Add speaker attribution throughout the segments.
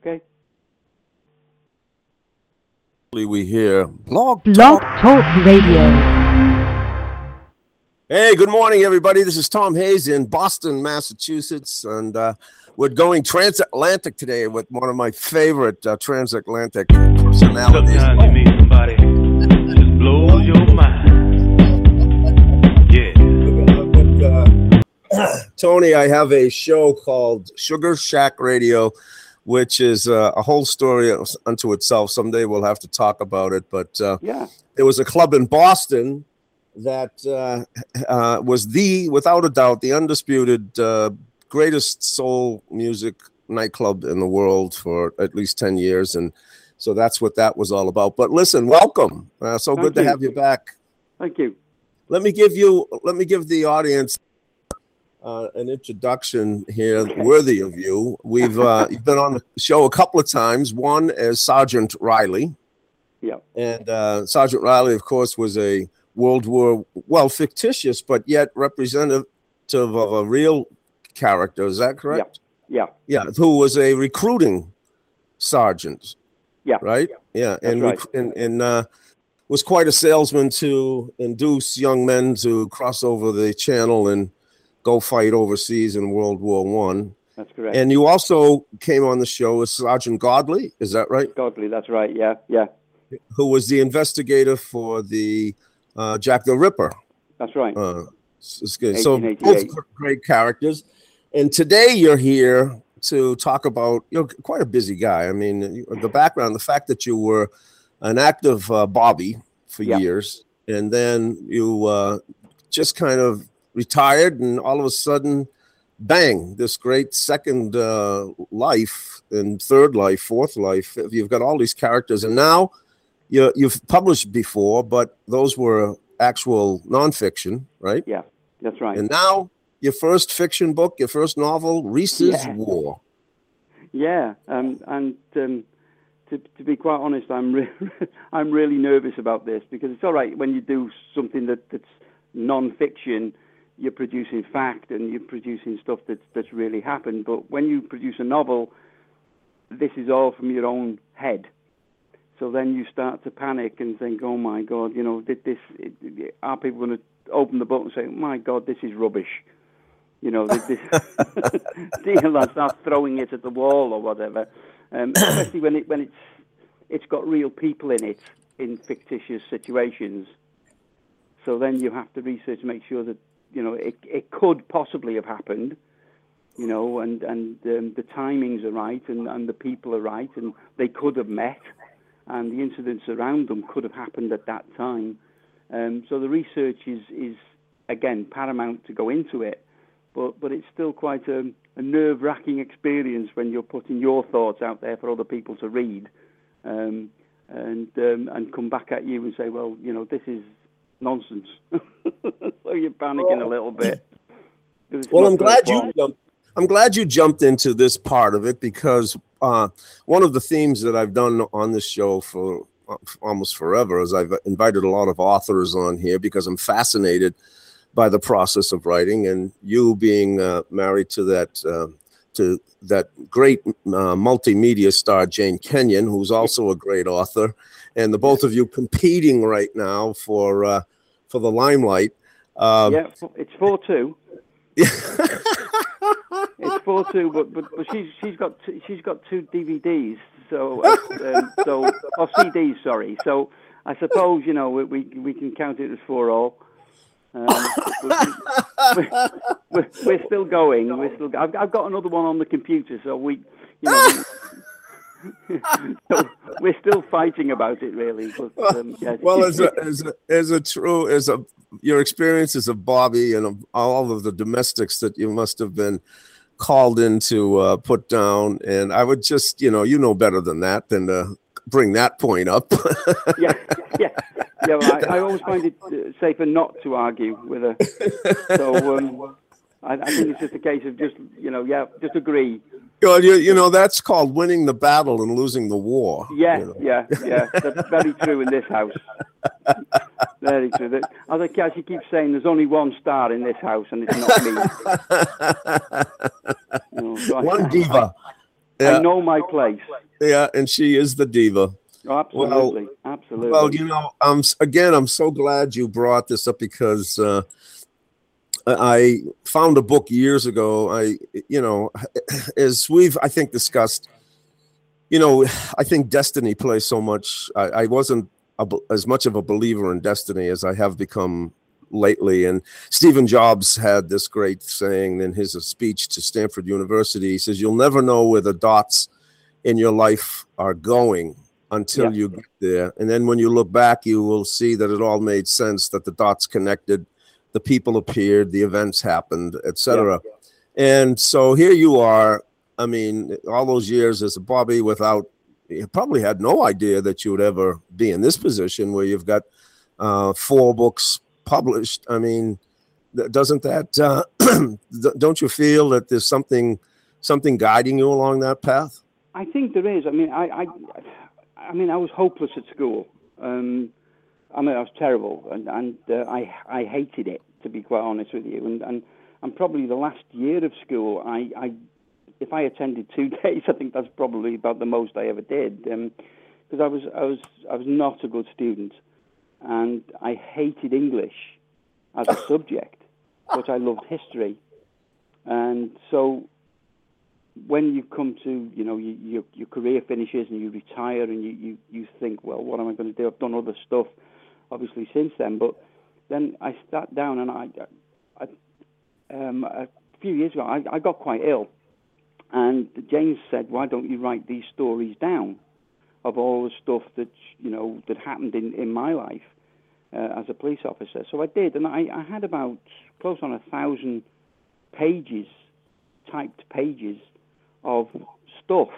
Speaker 1: Okay.
Speaker 2: We hear blog
Speaker 3: Blog Talk Radio.
Speaker 2: Hey, good morning, everybody. This is Tom Hayes in Boston, Massachusetts, and uh, we're going transatlantic today with one of my favorite uh, transatlantic personalities.
Speaker 4: Sometimes you meet somebody just blows your mind. Yeah.
Speaker 2: Tony, I have a show called Sugar Shack Radio, which is uh, a whole story unto itself. Someday we'll have to talk about it. But uh,
Speaker 1: Yeah.
Speaker 2: there was a club in Boston that uh, uh, was the, without a doubt, the undisputed uh, greatest soul music nightclub in the world for at least 10 years. And so that's what that was all about. But listen, welcome. Uh, so
Speaker 1: Thank
Speaker 2: good to have you back.
Speaker 1: Thank you.
Speaker 2: Let me give you, let me give the audience uh, an introduction here worthy of you. We've uh, you've been on the show a couple of times. One as Sergeant Riley.
Speaker 1: Yeah.
Speaker 2: And uh, Sergeant Riley, of course, was a World War, well, fictitious, but yet representative of a real character. Is that correct?
Speaker 1: Yeah.
Speaker 2: Yeah. yeah Who was a recruiting sergeant.
Speaker 1: Yeah.
Speaker 2: Right? Yeah. And,
Speaker 1: right.
Speaker 2: and, and uh, was quite a salesman to induce young men to cross over the channel and go fight overseas in World War One.
Speaker 1: That's correct.
Speaker 2: And you also came on the show as Sergeant Godley. Is that right?
Speaker 1: Godley, That's right. Yeah. Yeah.
Speaker 2: who was the investigator for the uh, Jack the Ripper.
Speaker 1: That's right.
Speaker 2: Uh, s- s- good. so both great characters. And today you're here to talk about. You're quite a busy guy. I mean, the background, the fact that you were an active uh, Bobby for
Speaker 1: Yeah.
Speaker 2: years, and then you uh, just kind of retired, and all of a sudden, bang! This great second uh, life and third life, fourth life. You've got all these characters, and now you you've published before, but those were actual nonfiction, right?
Speaker 1: yeah. That's right.
Speaker 2: And now your first fiction book, your first novel, Rhys's
Speaker 1: Yeah.
Speaker 2: War.
Speaker 1: Yeah, um, and um, to, to be quite honest, I'm re- I'm really nervous about this because it's all right when you do something that, that's non-fiction, you're producing fact and you're producing stuff that's that's really happened. But when you produce a novel, this is all from your own head. So then you start to panic and think, "Oh my God, you know, did this? Are people going to open the book and say, "My God, this is rubbish"? You know, this deal and start throwing it at the wall or whatever. Um, especially when it when it's it's got real people in it in fictitious situations. So then you have to research, make sure that you know it it could possibly have happened. You know, and and um, the timings are right, and and the people are right, and they could have met, and the incidents around them could have happened at that time. Um, so the research is is again paramount to go into it but but it's still quite a, a nerve-wracking experience when you're putting your thoughts out there for other people to read, um, and um, and come back at you and say, well, you know, this is nonsense. so you're panicking a little bit.
Speaker 2: Well, I'm glad you jumped, I'm glad you jumped into this part of it because uh, one of the themes that I've done on this show for uh, almost forever is I've invited a lot of authors on here because I'm fascinated by the process of writing, and you being uh, married to that. Uh, to that great uh, multimedia star Jane Kenyon, who's also a great author, and the both of you competing right now for uh, for the limelight. Um,
Speaker 1: Yeah, it's four two. It's four two, but, but but she's she's got two, she's got two DVDs, so uh, um, so or CDs, sorry. So I suppose you know we we, we can count it as four all. Um, but we, we're, we're still going. We're still. I've, I've got another one on the computer, so we, you know, so we're still fighting about it, really. But, um, yes.
Speaker 2: well, as a, as a, as a true as a your experience as a Bobby and of all of the domestics that you must have been called in to uh, put down, and I would just you know you know better than that than to bring that point up.
Speaker 1: yeah, yeah, yeah. Well, I, I always find it uh, safer not to argue with her. So um, I, I think it's just a case of just you know, yeah, just agree.
Speaker 2: Well, you, you know that's called winning the battle and losing the war.
Speaker 1: Yeah,
Speaker 2: you know.
Speaker 1: yeah, yeah. That's very true in this house. Very true. As I as she keeps saying, there's only one star in this house, and it's not me. You know, so I-
Speaker 2: One diva. Yeah.
Speaker 1: I know my place.
Speaker 2: Yeah, and she is the diva.
Speaker 1: Oh, absolutely, absolutely.
Speaker 2: Well, you know, I'm again, I'm so glad you brought this up because uh, I found a book years ago. I, you know, as we've I think discussed, you know, I think destiny plays so much. I, I wasn't a, as much of a believer in destiny as I have become lately. And Stephen Jobs had this great saying in his speech to Stanford University. He says, "You'll never know where the dots in your life are going." Until
Speaker 1: Yeah.
Speaker 2: you get there. And then when you look back, you will see that it all made sense, that the dots connected, the people appeared, the events happened, etc. And so here you are. I mean, all those years as a Bobby without you probably had no idea that you would ever be in this position where you've got uh, four books published. I mean, doesn't that uh, don't you feel that there's something something guiding you along that path?
Speaker 1: I think there is. I mean, I, I, I mean, I was hopeless at school. Um, I mean, I was terrible, and, and uh, I, I hated it to be quite honest with you. And, and, and probably the last year of school, I, I, if I attended two days, I think that's probably about the most I ever did. Because I was, I was, I was not a good student, and I hated English as a subject, but I loved history, and so when you come to you know you, your your career finishes and you retire and you, you, you think well what am I going to do I've done other stuff obviously since then but then I sat down and I, I um, a few years ago I, I got quite ill. And James said why don't you write these stories down of all the stuff that you know that happened in, in my life uh, as a police officer? So I did and I, I had about close on a thousand pages typed pages of stuff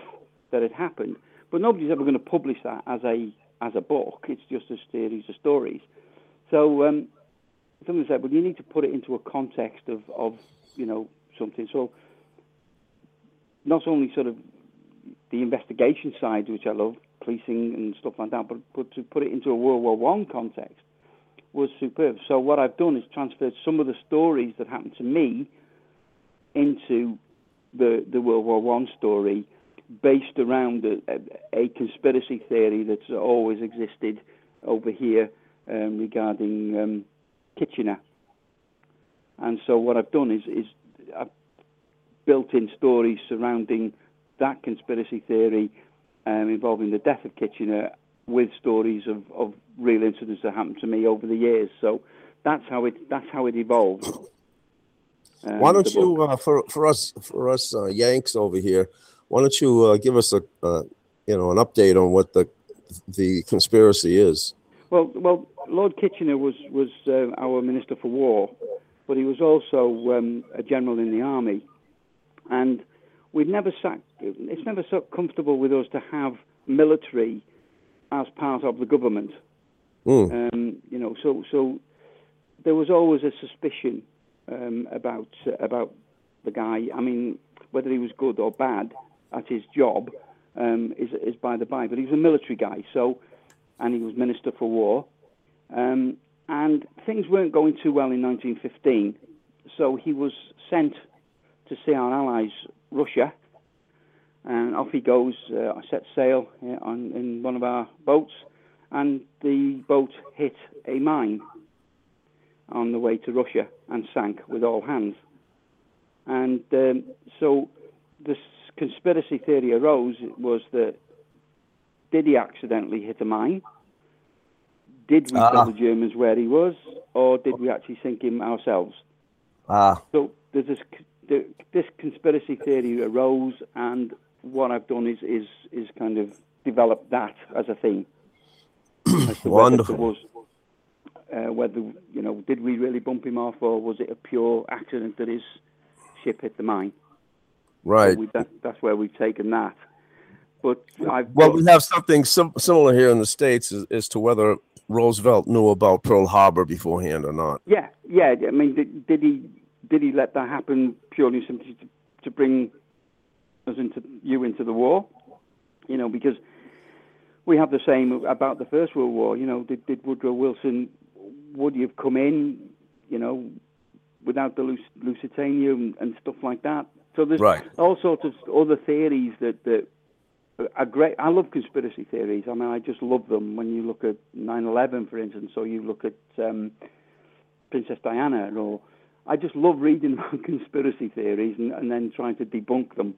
Speaker 1: that had happened, but nobody's ever going to publish that as a as a book. It's just a series of stories. So um, someone said, "Well, you need to put it into a context of of you know something." So not only sort of the investigation side, which I love, policing and stuff like that, but but to put it into a World War One context was superb. So what I've done is transferred some of the stories that happened to me into the the World War One story, based around a, a, a conspiracy theory that's always existed over here um, regarding um, Kitchener. And so what I've done is is I've built in stories surrounding that conspiracy theory um, involving the death of Kitchener with stories of, of real incidents that happened to me over the years. So that's how it that's how it evolved. um,
Speaker 2: Why don't you, uh, for for us for us uh, Yanks over here, why don't you uh, give us a uh, you know an update on what the the conspiracy is?
Speaker 1: Well, well, Lord Kitchener was was uh, our minister for war, but he was also um, a general in the army, and we've never sat. It's never so comfortable with us to have military as part of the government.
Speaker 2: Mm.
Speaker 1: Um, you know, so so there was always a suspicion um, about uh, about the guy. I mean, whether he was good or bad at his job um, is is by the by. But he was a military guy, so and he was minister for war. Um, and things weren't going too well in 1915, so he was sent to see our allies, Russia. And off he goes. Uh, I set sail uh, on in one of our boats, and the boat hit a mine on the way to Russia and sank with all hands. And um, so this conspiracy theory arose was that did he accidentally hit a mine? Did we
Speaker 2: Ah.
Speaker 1: tell the Germans where he was, or did we actually sink him ourselves?
Speaker 2: Ah,
Speaker 1: So there's this this conspiracy theory arose, and what I've done is is is kind of developed that as a theme. As whether
Speaker 2: Wonderful.
Speaker 1: was, uh, whether you know, did we really bump him off, or was it a pure accident that his ship hit the mine?
Speaker 2: Right.
Speaker 1: That, that's where we've taken that. But I've
Speaker 2: Well,
Speaker 1: got-
Speaker 2: we have something sim- similar here in the states as, as to whether Roosevelt knew about Pearl Harbor beforehand or not.
Speaker 1: Yeah, yeah. I mean, did, did he did he let that happen purely simply to, to bring us into you into the war? You know, because we have the same about the First World War. You know, did, did Woodrow Wilson would he have come in? You know, without the Lus- Lusitania and, and stuff like that? So there's
Speaker 2: Right.
Speaker 1: all sorts of other theories that that are great. I love conspiracy theories. I mean, I just love them. When you look at 9/11, for instance, or you look at um, Princess Diana, or I just love reading about conspiracy theories and, and then trying to debunk them.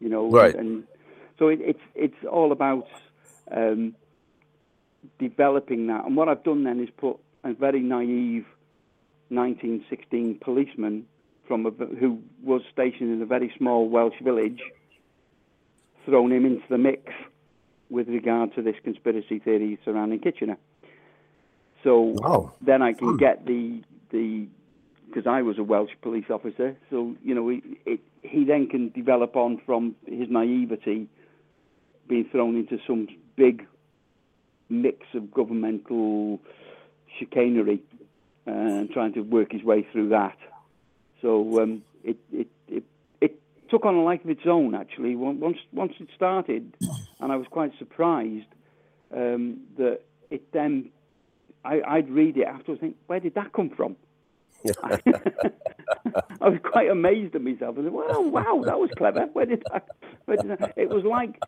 Speaker 1: You know,
Speaker 2: Right.
Speaker 1: And so it, it's it's all about um, developing that. And what I've done then is put a very naive 1916 policeman from a, who was stationed in a very small Welsh village, thrown him into the mix with regard to this conspiracy theory surrounding Kitchener. So
Speaker 2: Wow.
Speaker 1: then I can get the the because I was a Welsh police officer. So you know, it, it, he then can develop on from his naivety, being thrown into some big mix of governmental chicanery uh, and trying to work his way through that. So um, it, it it it took on a life of its own actually. Once once it started, and I was quite surprised um, that it then I, I'd read it afterwards, think where did that come from? I was quite amazed at myself. I said, "Well, wow, that was clever. Where did that? Where did that? It was like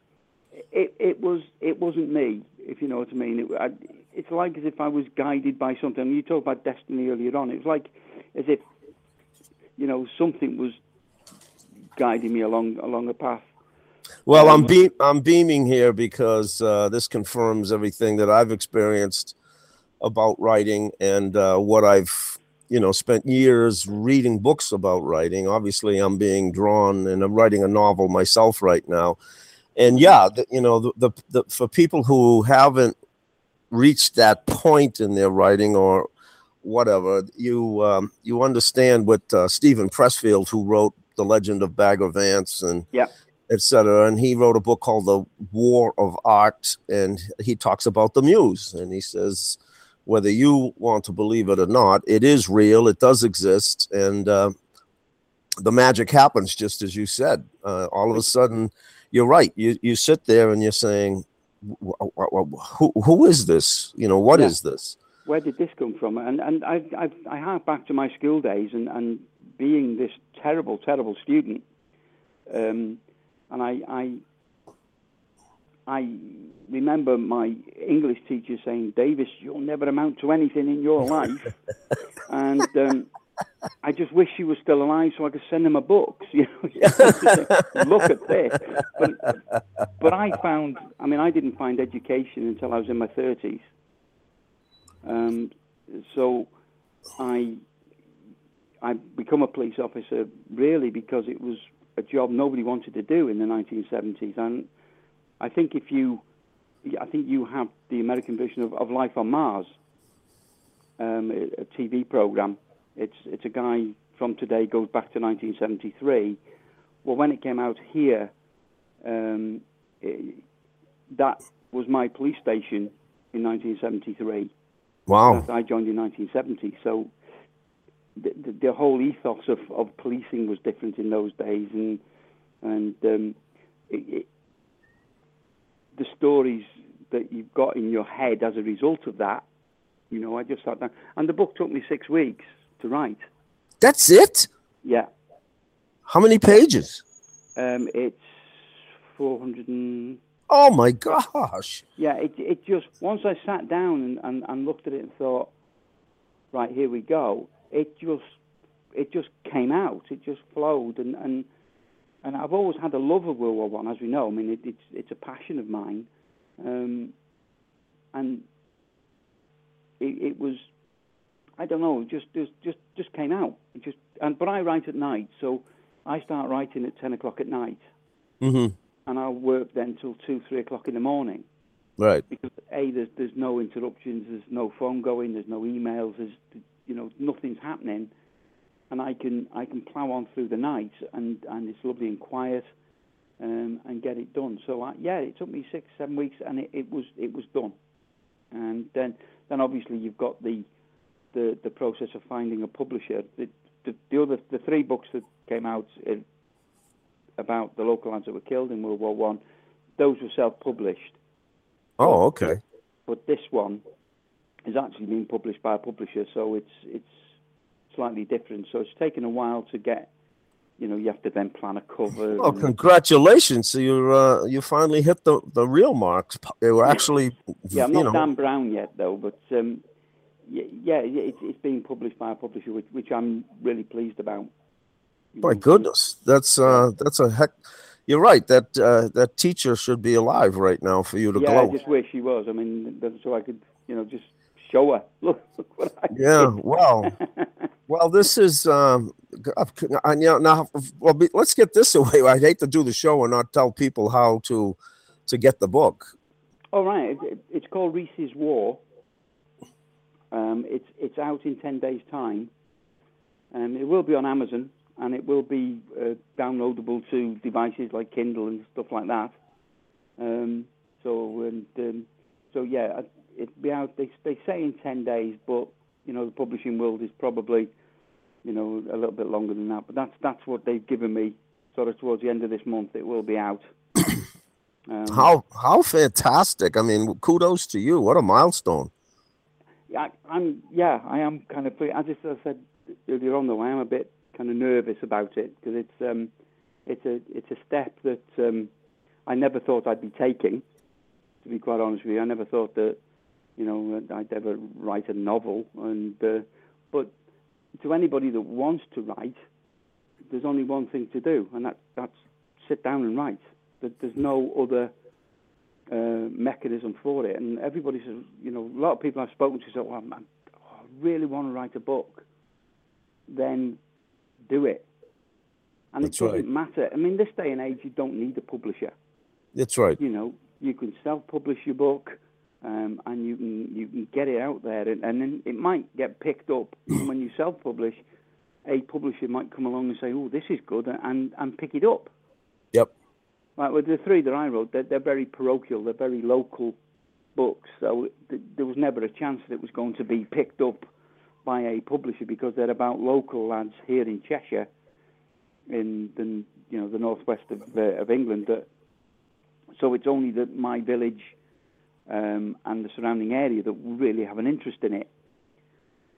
Speaker 1: it. It was. It wasn't me, if you know what I mean. It, I, it's like as if I was guided by something. You talked about destiny earlier on. It was like as if you know something was guiding me along along a path.
Speaker 2: Well, I'm
Speaker 1: Um,
Speaker 2: beam I'm beaming here because uh, this confirms everything that I've experienced about writing and uh, what I've you know spent years reading books about writing. Obviously, I'm being drawn and I'm writing a novel myself right now. And yeah, the, you know, the, the, the for people who haven't reached that point in their writing or whatever, you um, you understand what uh, Steven Pressfield, who wrote The Legend of Bagger Vance and
Speaker 1: Yeah.
Speaker 2: etc. And he wrote a book called The War of Art, and he talks about the muse. And he says, whether you want to believe it or not, it is real, it does exist, and uh, the magic happens just as you said. Uh, all of a sudden, you're right. You you sit there and you're saying, "Wh- wh- wh- who who is this? You know, what is
Speaker 1: Yeah.
Speaker 2: this?
Speaker 1: Where did this come from? And and I I, I hark back to my school days and, and being this terrible terrible student, um, and I I I remember my English teacher saying, Davies, you'll never amount to anything in your life, and. Um, I just wish she was still alive so I could send him a books. You know, look at this. But, but I found, I mean, I didn't find education until I was in my thirties. Um, so I I become a police officer really because it was a job nobody wanted to do in the 1970s, and I think if you, I think you have the American version of, of Life on Mars, um, a, a TV program. It's it's a guy from today goes back to 1973. Well, when it came out here, um, it, that was my police station in 1973.
Speaker 2: Wow.
Speaker 1: I joined in 1970. So the, the, the whole ethos of, of policing was different in those days, and and um, it, it, the stories that you've got in your head as a result of that. You know, I just sat down, and the book took me six weeks to write.
Speaker 2: That's it.
Speaker 1: Yeah,
Speaker 2: How many pages?
Speaker 1: um, it's 400 and
Speaker 2: Oh my gosh.
Speaker 1: yeah, it it just once I sat down and, and, and looked at it and thought, right here we go. It just it just came out. It just flowed, and and, and I've always had a love of World War One, as we know. I mean, it, it's it's a passion of mine, um, and it, it was I don't know, just just just just came out. It just and but I write at night, so I start writing at ten o'clock at night,
Speaker 2: Mm-hmm.
Speaker 1: And I'll work then till two three o'clock in the morning
Speaker 2: Right.
Speaker 1: because a there's there's no interruptions, there's no phone going, there's no emails, there's you know nothing's happening, and I can I can plow on through the night and and it's lovely and quiet, um, and get it done. So I, yeah, it took me six seven weeks and it, it was it was done, and then then obviously you've got the the the process of finding a publisher. The the, the other the three books that came out uh, about the local lads that were killed in World War One, those were self-published
Speaker 2: Oh, okay.
Speaker 1: but this one is actually being published by a publisher, so it's it's slightly different. So it's taken a while to get you know, you have to then plan a cover.
Speaker 2: Well, congratulations! So you uh, you finally hit the, the real marks. They were actually,
Speaker 1: Yeah, I'm not
Speaker 2: know,
Speaker 1: Dan Brown yet though, but um, yeah, yeah, it's, it's being published by a publisher, which, which I'm really pleased about.
Speaker 2: My goodness, that's uh, that's a heck. You're right. That uh, that teacher should be alive right now for you to
Speaker 1: Yeah. I just wish he was. I mean, so I could, you know, just show her. Look, look what I
Speaker 2: Yeah, well, well, this is um, g- uh, uh, you know, now. Well, be, let's get this away. I'd hate to do the show and not tell people how to to get the book.
Speaker 1: All right, it, it, it's called Rhys's War. Um, it's it's out in ten days' time, and it will be on Amazon, and it will be uh, downloadable to devices like Kindle and stuff like that. Um, so and um, so yeah, it'll be out. They they say in ten days, but you know the publishing world is probably you know a little bit longer than that. But that's that's what they've given me. Sort of towards the end of this month, it will be out. Um,
Speaker 2: How how fantastic! I mean, kudos to you. What a milestone.
Speaker 1: Yeah, I- I'm. Yeah, I am kind of. As I said earlier on, though, I am a bit kind of nervous about it because it's um, it's a it's a step that um, I never thought I'd be taking. To be quite honest with you, I never thought that you know I'd ever write a novel. And uh, but to anybody that wants to write, there's only one thing to do, and that that's sit down and write. There- There's no other uh, mechanism for it. And everybody says, you know, a lot of people I've spoken to say, well, man, I really want to write a book. Then do it. And
Speaker 2: That's
Speaker 1: it doesn't
Speaker 2: right.
Speaker 1: matter. I mean, this day and age, you don't need a publisher.
Speaker 2: That's right.
Speaker 1: You know, you can self-publish your book, um, and you can you can get it out there, and, and then it might get picked up. And when you self-publish, a publisher might come along and say, "Oh, this is good," and and pick it up.
Speaker 2: Yep.
Speaker 1: Like with the three that I wrote, they're, they're very parochial, they're very local books. So th- there was never a chance that it was going to be picked up by a publisher because they're about local lads here in Cheshire, in the you know the northwest of uh, of England. That so it's only that my village um, and the surrounding area that really have an interest in it.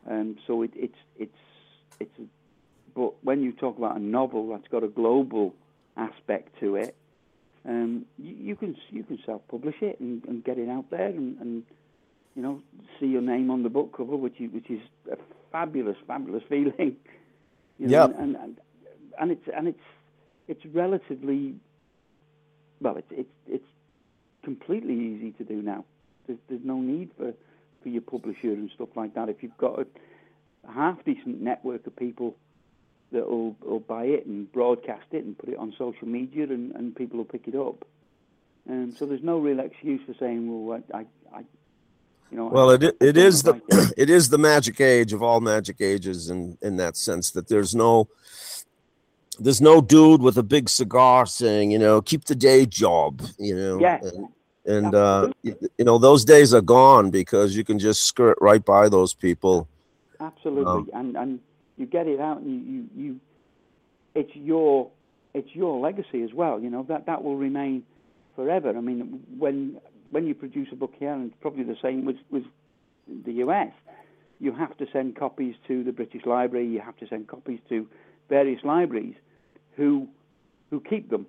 Speaker 1: Um, so it, it's it's it's. But when you talk about a novel that's got a global aspect to it, um, you, you can you can self-publish it and, and get it out there and, and you know see your name on the book cover, which is, which is a fabulous fabulous feeling. You know,
Speaker 2: Yep.
Speaker 1: and, and and it's and it's it's relatively well, it's it's it's completely easy to do now. There's there's no need for for your publisher and stuff like that. If you've got a, a half decent network of people that will, will buy it and broadcast it and put it on social media and, and people will pick it up. Um, so there's no real excuse for saying, well, I, I you know.
Speaker 2: Well, it it the
Speaker 1: like it.
Speaker 2: it is the magic age of all magic ages, in in that sense that there's no there's no dude with a big cigar saying, you know, keep the day job, you know.
Speaker 1: Yeah.
Speaker 2: And, and uh, you, you know those days are gone because you can just skirt right by those people.
Speaker 1: Absolutely,
Speaker 2: Um,
Speaker 1: and and you get it out, and you, you you it's your it's your legacy as well. You know that that will remain forever. I mean, when when you produce a book here, and it's probably the same with with the US, you have to send copies to the British Library. You have to send copies to various libraries, who who keep them.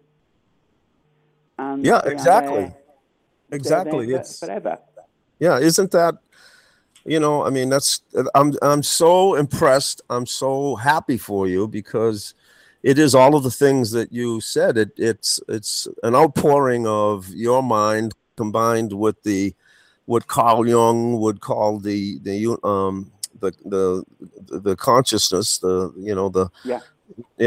Speaker 1: And
Speaker 2: Yeah, exactly.
Speaker 1: there
Speaker 2: Exactly. It's
Speaker 1: forever.
Speaker 2: yeah, isn't that you know, I mean that's I'm I'm so impressed. I'm so happy for you because it is all of the things that you said. It it's it's an outpouring of your mind combined with the what Carl Jung would call the the um the the the consciousness, the you know the
Speaker 1: Yeah.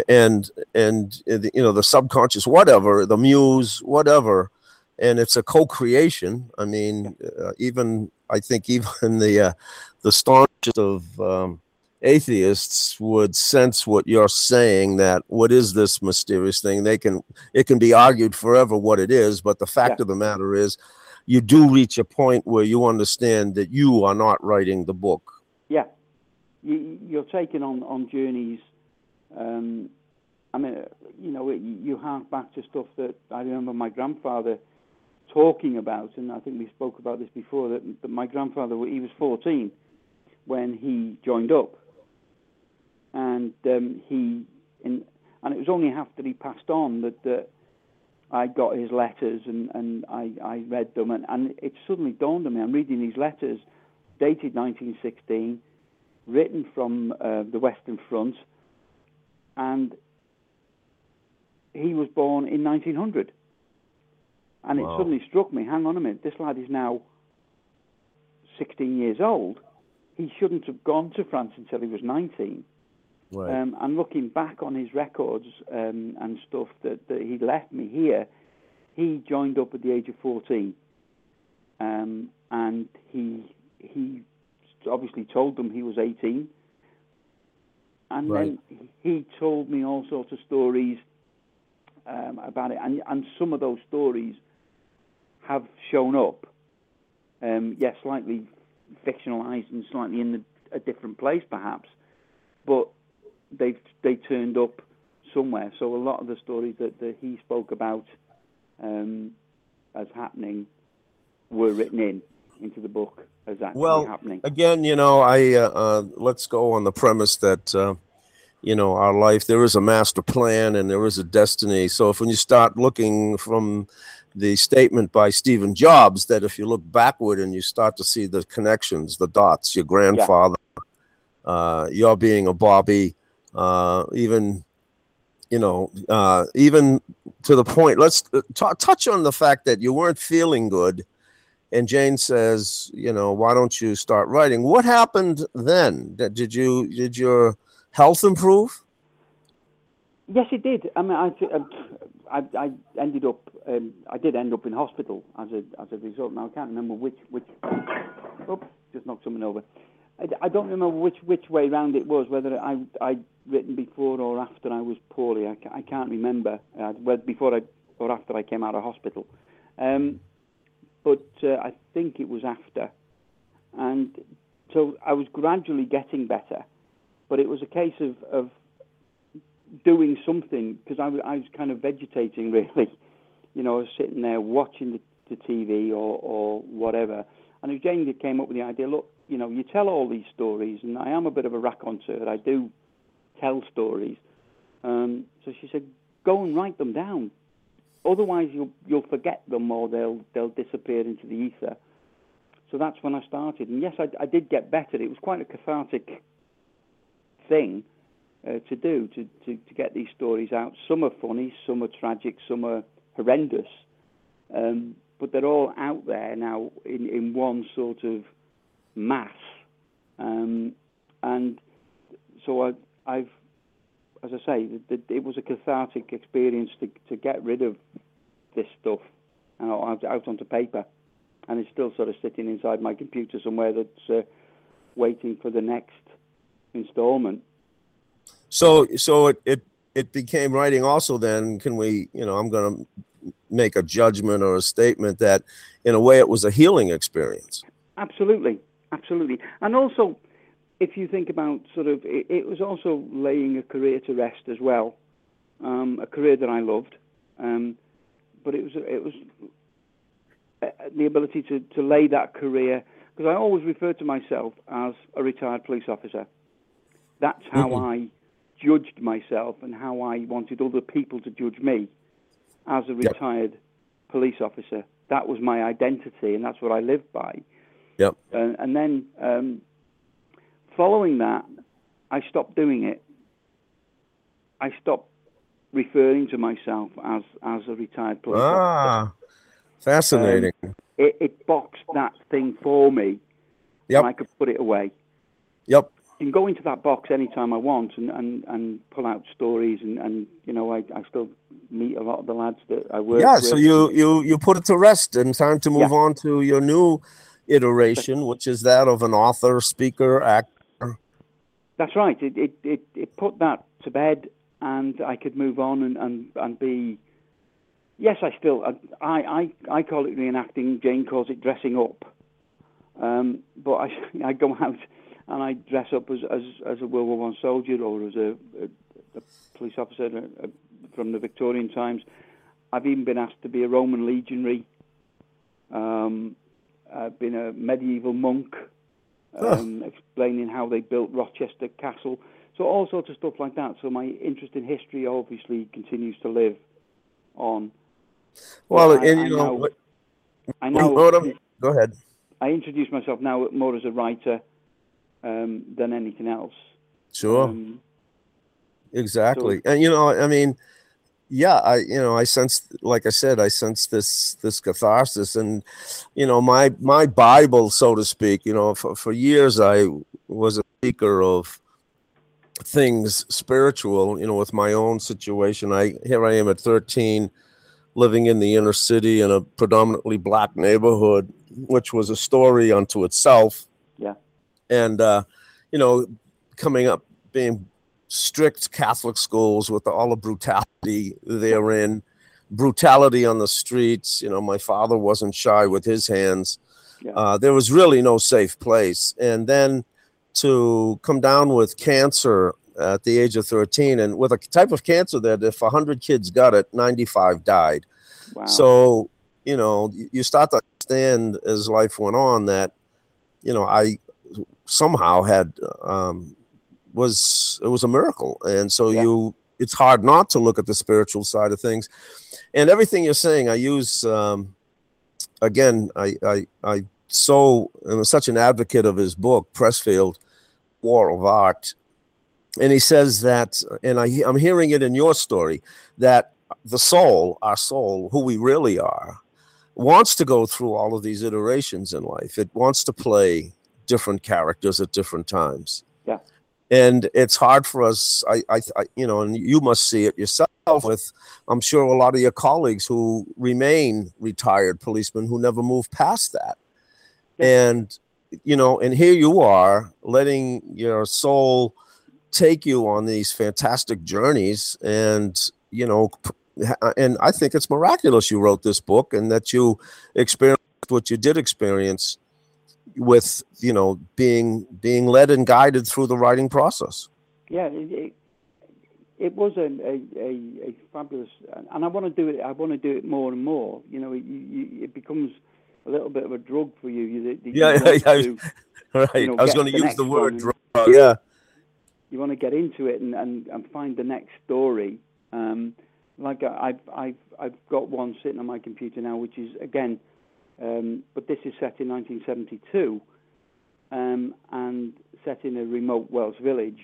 Speaker 2: and and uh, the, you know the subconscious whatever the muse whatever and it's a co-creation i mean uh, even i think even the uh, the staunchest of um, atheists would sense what you're saying that what is this mysterious thing they can it can be argued forever what it is but the fact
Speaker 1: Yeah.
Speaker 2: of the matter is you do reach a point where you understand that you are not writing the book
Speaker 1: Yeah, you, you're taking on on journeys. Um, I mean, you know, it, you hark back to stuff that I remember my grandfather talking about, and I think we spoke about this before. That, that my grandfather, he was 14 when he joined up, and um, he, in, and it was only after he passed on that that I got his letters and and I I read them, and and it suddenly dawned on me. I'm reading these letters, dated 1916, written from uh, the Western Front, and he was born in 1900. And it
Speaker 2: Wow.
Speaker 1: suddenly struck me, hang on a minute, this lad is now 16 years old. He shouldn't have gone to France until he was 19.
Speaker 2: Right.
Speaker 1: Um, and looking back on his records um, and stuff that, that he left me here, he joined up at the age of 14. Um, and he he obviously told them he was 18. And then he told me all sorts of stories um, about it. And, and some of those stories have shown up. Um, yes, slightly fictionalized and slightly in the, a different place, perhaps. But they they turned up somewhere. So a lot of the stories that, that he spoke about um, as happening were written in into the book as actually
Speaker 2: Well,
Speaker 1: happening.
Speaker 2: again, you know, I uh, uh, let's go on the premise that uh, you know our life there is a master plan and there is a destiny. So if when you start looking from the statement by Stephen Jobs that if you look backward and you start to see the connections, the dots, your grandfather, uh, your being a Bobby, uh, even you know, uh, even to the point. Let's uh, t- touch on the fact that you weren't feeling good and Jane says, you know, why don't you start writing? What happened then? Did you did your health improve?
Speaker 1: Yes, it did. I mean, I, I, I ended up, um, I did end up in hospital as a as a result. Now I can't remember which which. Oops, just knocked something over. I, I don't remember which which way round it was. Whether I I'd written before or after I was poorly. I, I can't remember. Uh, whether before I or after I came out of hospital. Um, but uh, I think it was after, and so I was gradually getting better. But it was a case of of doing something because I, was- I was kind of vegetating really. You know, I was sitting there watching the, the TV or, or whatever. And Jane came up with the idea, look, you know, you tell all these stories, and I am a bit of a raconteur. I do tell stories. Um, so she said, go and write them down. Otherwise, you'll you'll forget them or they'll they'll disappear into the ether. So that's when I started. And yes, I, I did get better. It was quite a cathartic thing uh, to do to, to, to get these stories out. Some are funny, some are tragic, some are horrendous, um, but they're all out there now in, in one sort of mass. Um, and so I, I've, as I say, th- th- it was a cathartic experience to, to get rid of this stuff and out, out onto paper. And it's still sort of sitting inside my computer somewhere that's uh, waiting for the next installment.
Speaker 2: So so it it it became writing also then can we, you know, I'm going to make a judgment or a statement that in a way it was a healing experience.
Speaker 1: Absolutely, absolutely. And also, if you think about sort of, it, it was also laying a career to rest as well, um, a career that I loved, um, but it was it was uh, the ability to, to lay that career because I always refer to myself as a retired police officer. That's how I judged myself and how I wanted other people to judge me as a
Speaker 2: Yep.
Speaker 1: retired police officer. That was my identity, and that's what I lived by.
Speaker 2: Yep.
Speaker 1: And, and then um, following that, I stopped doing it. I stopped referring to myself as, as a retired officer.
Speaker 2: Ah. Fascinating.
Speaker 1: It, it boxed that thing for me,
Speaker 2: Yep.
Speaker 1: and I could put it away.
Speaker 2: Yep.
Speaker 1: Can go into that box anytime I want and, and, and pull out stories, and, and you know, I, I still meet a lot of the lads that I work with.
Speaker 2: Yeah,
Speaker 1: with.
Speaker 2: so you you you put it to rest and time to move
Speaker 1: Yeah.
Speaker 2: on to your new iteration, which is that of an author, speaker, actor.
Speaker 1: That's right. It, it, it, it put that to bed, and I could move on and, and, and be. Yes, I still. I, I, I call it reenacting. Jane calls it dressing up. Um, but I, I go out and I dress up as, as, as a World War One soldier or as a, a, a police officer uh, from the Victorian times. I've even been asked to be a Roman legionary. Um, I've been a medieval monk, um, explaining how they built Rochester Castle. So so all sorts of stuff like that. So my interest in history obviously continues to live on.
Speaker 2: Well,
Speaker 1: I-
Speaker 2: and
Speaker 1: I
Speaker 2: you know,
Speaker 1: now-
Speaker 2: what-
Speaker 1: I now
Speaker 2: what go ahead.
Speaker 1: I introduce myself now more as a writer um, than anything else.
Speaker 2: Sure.
Speaker 1: Um,
Speaker 2: exactly and you know i mean yeah i you know i sense like i said i sense this this catharsis and you know my my bible so to speak you know for, for years i was a speaker of things spiritual you know with my own situation i here i am at 13 living in the inner city in a predominantly black neighborhood which was a story unto itself
Speaker 1: Yeah.
Speaker 2: and uh you know coming up being strict Catholic schools with all the brutality therein, brutality on the streets. You know, my father wasn't shy with his hands.
Speaker 1: Yeah.
Speaker 2: Uh, there was really no safe place. And then to come down with cancer at the age of 13, and with a type of cancer that if 100 kids got it, 95 died.
Speaker 1: wow.
Speaker 2: So, you know, you start to understand as life went on that, you know, I somehow had um, was it was a miracle, and so
Speaker 1: Yeah.
Speaker 2: you it's hard not to look at the spiritual side of things, and everything you're saying. I use um, again. I I I so am such an advocate of his book Pressfield, War of Art, and he says that, and I I'm hearing it in your story that the soul, our soul, who we really are, wants to go through all of these iterations in life. It wants to play different characters at different times. And it's hard for us, I, I, I, you know, and you must see it yourself with, I'm sure, a lot of your colleagues who remain retired policemen who never move past that. And, you know, and here you are letting your soul take you on these fantastic journeys and, you know, uh, and I think it's miraculous you wrote this book and that you experienced what you did experience with you know being being led and guided through the writing process.
Speaker 1: yeah, it, it, it was a, a, a, a fabulous, and I want to do it. I want to do it more and more. You know, it, you, it becomes a little bit of a drug for you. you, you
Speaker 2: Yeah, yeah, yeah.
Speaker 1: to-
Speaker 2: Right.
Speaker 1: know,
Speaker 2: I was going to use the word drug. Yeah.
Speaker 1: you want to get into it and, and, and find the next story. Um, like I- I've I've I've got one sitting on my computer now, which is again, um, but this is set in 1972, um, and set in a remote Welsh village,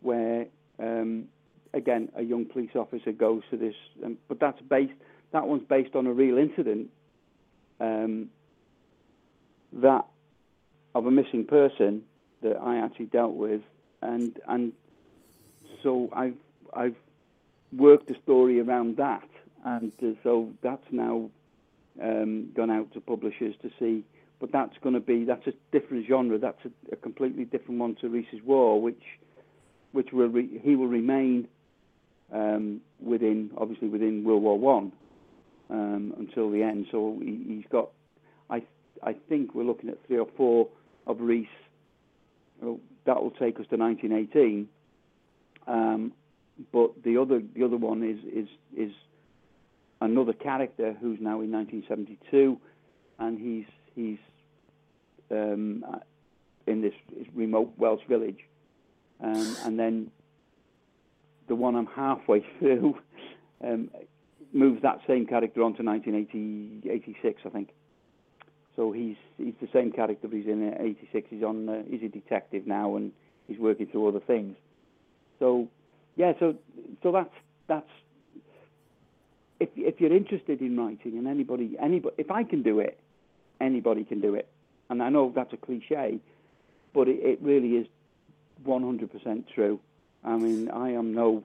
Speaker 1: where um, again a young police officer goes to this, um, but that's based that one's based on a real incident. Um, that of a missing person that I actually dealt with, and and so I've I've worked the story around that, and uh, so that's now um, gone out to publishers to see. But that's going to be that's a different genre. That's a, a completely different one to Rhys's War, which which will re, he will remain um, within obviously within World War One um, until the end. So he, he's got I I think we're looking at three or four of Reese. Well, that will take us to 1918. Um, but the other the other one is is is another character who's now in 1972, and he's he's um, uh, in this remote Welsh village, um, and then the one I'm halfway through um, moves that same character on to 1980, 86, I think. So he's he's the same character, he's in uh, '86. He's on. Uh, he's a detective now, and he's working through other things. So, yeah. So so that's that's. If if you're interested in writing, and anybody anybody, if I can do it, anybody can do it. And I know that's a cliche, but it, it really is 100% true. I mean, I am no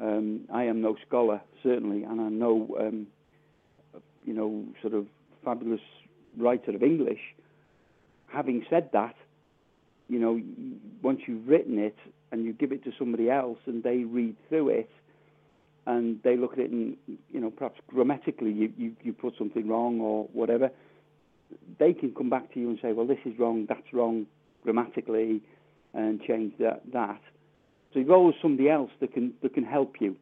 Speaker 1: um, I am no scholar certainly, and I'm no um, you know sort of fabulous writer of English. Having said that, you know, once you've written it and you give it to somebody else and they read through it and they look at it and, you know, perhaps grammatically you, you, you put something wrong or whatever, they can come back to you and say, well, this is wrong, that's wrong grammatically and change that. that. So you've always somebody else that can, that can help you.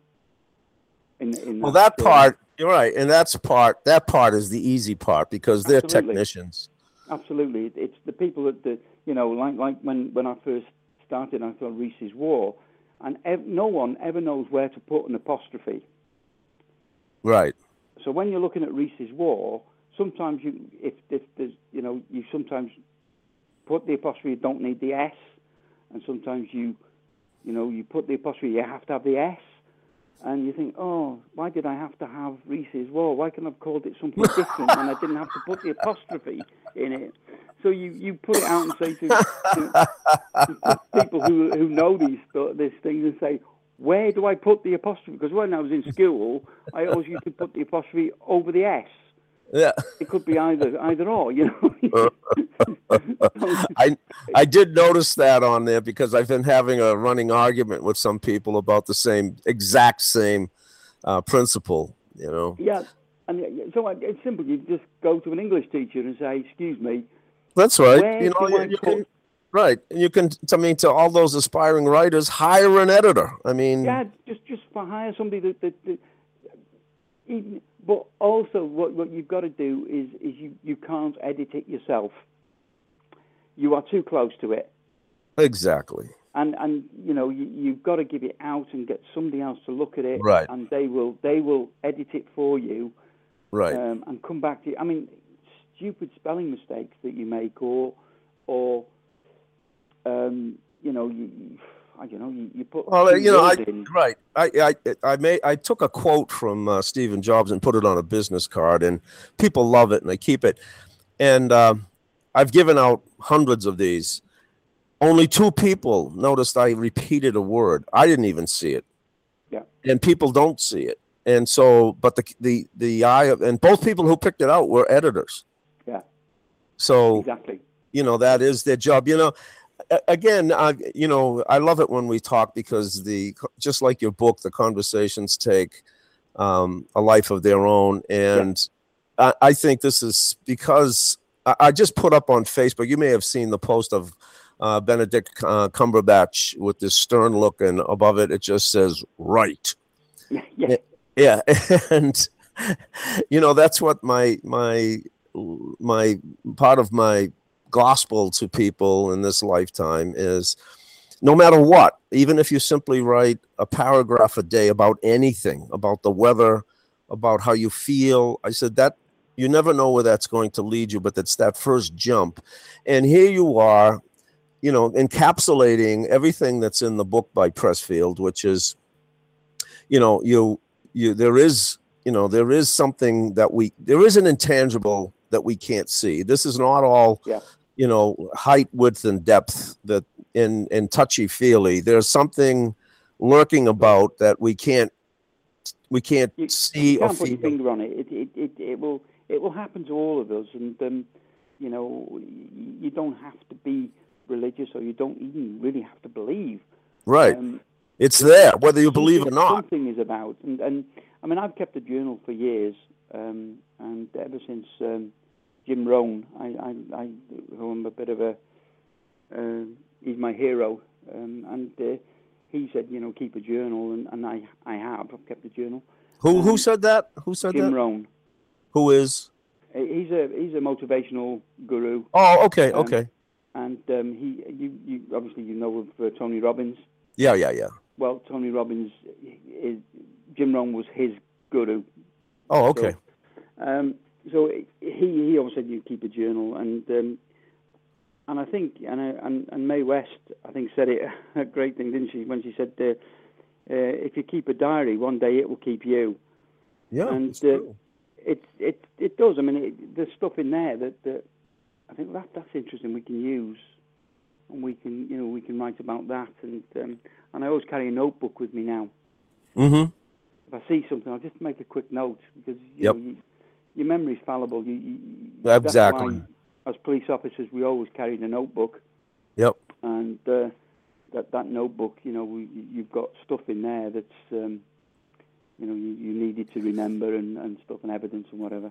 Speaker 1: In, in
Speaker 2: Well, that
Speaker 1: uh,
Speaker 2: part, you're right, and that's part. That part is the easy part because they're
Speaker 1: Absolutely.
Speaker 2: technicians.
Speaker 1: Absolutely, it's the people that, that you know, like like when when I first started, I thought Rhys's War. And ev- no one ever knows where to put an apostrophe.
Speaker 2: Right.
Speaker 1: So when you're looking at Rhys's War, sometimes you, if, if there's, you know, you sometimes put the apostrophe, you don't need the S, and sometimes you, you know, you put the apostrophe, you have to have the S, and you think, oh, why did I have to have Rhys's War? Why couldn't I have called it something different, and I didn't have to put the apostrophe in it? So you, you put it out and say to, to people who who know these th- these things and say, where do I put the apostrophe? Because when I was in school, I always used to put the apostrophe over the S.
Speaker 2: Yeah.
Speaker 1: It could be either either or, you know.
Speaker 2: I I did notice that on there because I've been having a running argument with some people about the same exact same uh, principle. You know.
Speaker 1: yeah, and so I- it's simple. You just go to an English teacher and say, "Excuse me,
Speaker 2: That's right.
Speaker 1: Where
Speaker 2: you know, you, you can, right. And you can. I mean, to all those aspiring writers, hire an editor. I mean,
Speaker 1: yeah, just just for hire somebody that that." that even, but also, what, what you've got to do is, is you, you can't edit it yourself. You are too close to it.
Speaker 2: exactly.
Speaker 1: and and you know you, you've got to give it out and get somebody else to look at it,
Speaker 2: Right.
Speaker 1: And they will they will edit it for you,
Speaker 2: Right.
Speaker 1: um, and come back to you. I mean, stupid spelling mistakes that you make, or or um, you know you, you I don't know you, you put
Speaker 2: Well, you know, I,
Speaker 1: in.
Speaker 2: right. I, I, I made, I took a quote from uh, Stephen Jobs and put it on a business card, and people love it and they keep it. And um, I've given out hundreds of these. Only two people noticed I repeated a word. I didn't even see it.
Speaker 1: Yeah.
Speaker 2: And people don't see it. And so, but the the the eye of, and both people who picked it out were editors.
Speaker 1: Yeah.
Speaker 2: So
Speaker 1: exactly.
Speaker 2: you know that is their job you know again I, you know i love it when we talk because the just like your book the conversations take um, a life of their own and I, I think this is because I, I just put up on facebook you may have seen the post of uh, benedict uh, cumberbatch with this stern look and above it it just says right
Speaker 1: Yeah, yeah,
Speaker 2: yeah and you know that's what my my my part of my gospel to people in this lifetime is no matter what even if you simply write a paragraph a day about anything about the weather about how you feel i said that you never know where that's going to lead you but that's that first jump. And here you are you know encapsulating everything that's in the book by pressfield which is you know you you there is you know there is something that we there is an intangible that we can't see this is not all
Speaker 1: Yeah.
Speaker 2: you know height width and depth that in in touchy feely there's something lurking about that we can't we can't
Speaker 1: You-
Speaker 2: see
Speaker 1: you can't put your finger on it. It, it, it, it will it will happen to all of us, and um, you know you don't have to be religious, or you don't even really have to believe.
Speaker 2: right
Speaker 1: Um,
Speaker 2: it's there whether you believe or not
Speaker 1: Something is about, and, and I mean, I've kept a journal for years, um, and ever since um, Jim Rohn, I, I, I, who am a bit of a, uh, he's my hero, um, and uh, he said, you know, keep a journal, and, and I, I have, I've kept a journal.
Speaker 2: who who
Speaker 1: um,
Speaker 2: said that? Who said
Speaker 1: Jim
Speaker 2: that?
Speaker 1: Rohn,
Speaker 2: who is?
Speaker 1: He's a he's a motivational guru,
Speaker 2: oh okay
Speaker 1: Um,
Speaker 2: okay.
Speaker 1: and um, he, you, you obviously you know of uh, Tony Robbins.
Speaker 2: yeah yeah yeah.
Speaker 1: Well, Tony Robbins, is, Jim Rohn was his guru,
Speaker 2: oh okay.
Speaker 1: Um, so he he always said you keep a journal, and um, and I think and and and Mae West I think said it a great thing, didn't she? When she said, uh, uh, "If you keep a diary, one day it will keep you."
Speaker 2: yeah
Speaker 1: and,
Speaker 2: it's
Speaker 1: uh,
Speaker 2: true.
Speaker 1: It it it does. I mean, it, there's stuff in there that, that I think that that's interesting. We can use, and we can you know we can write about that, and um, and I always carry a notebook with me now
Speaker 2: mm-hmm
Speaker 1: if I see something, I'll just make a quick note because you
Speaker 2: Yep.
Speaker 1: know, you, your memory's fallible. You, you,
Speaker 2: Exactly.
Speaker 1: As police officers, we always carried a notebook,
Speaker 2: yep
Speaker 1: and uh, that that notebook, you know, we, you've got stuff in there that's, um, you know, you, you needed to remember and, and stuff and evidence and whatever.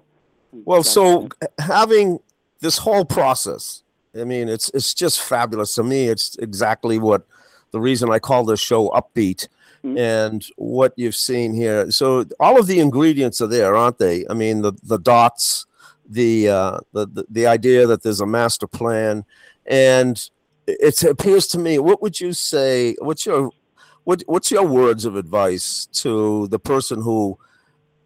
Speaker 1: And
Speaker 2: Well, so having this whole process, I mean, it's it's just fabulous to me. It's exactly what the reason I call this show upbeat
Speaker 1: Mhm.
Speaker 2: and what you've seen here. So all of the ingredients are there, aren't they? I mean, the the dots, the uh, the, the the idea that there's a master plan, and it appears to me. What would you say? What's your what what's your words of advice to the person who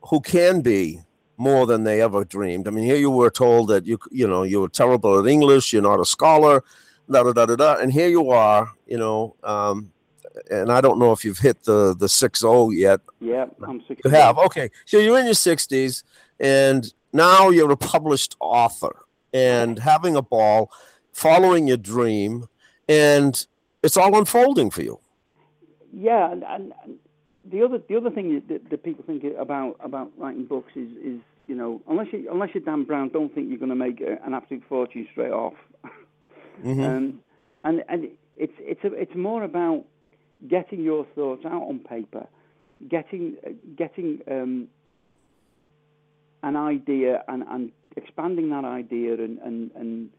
Speaker 2: who can be more than they ever dreamed? I mean, here you were told that you you know you were terrible at English, you're not a scholar, da da da da da, and here you are, you know. Um, and I don't know if you've hit the the six zero yet.
Speaker 1: Yeah, I'm 60.
Speaker 2: You have okay. So you're in your sixties, and now you're a published author and having a ball, following your dream, and it's all unfolding for you.
Speaker 1: Yeah, and, and, the other the other thing that, that people think about about writing books is is you know unless you unless you're Dan Brown, don't think you're going to make a, an absolute fortune straight off.
Speaker 2: Mhm.
Speaker 1: Um, and and it's it's a, it's more about getting your thoughts out on paper, getting uh, getting um, an idea and, and expanding that idea and and and,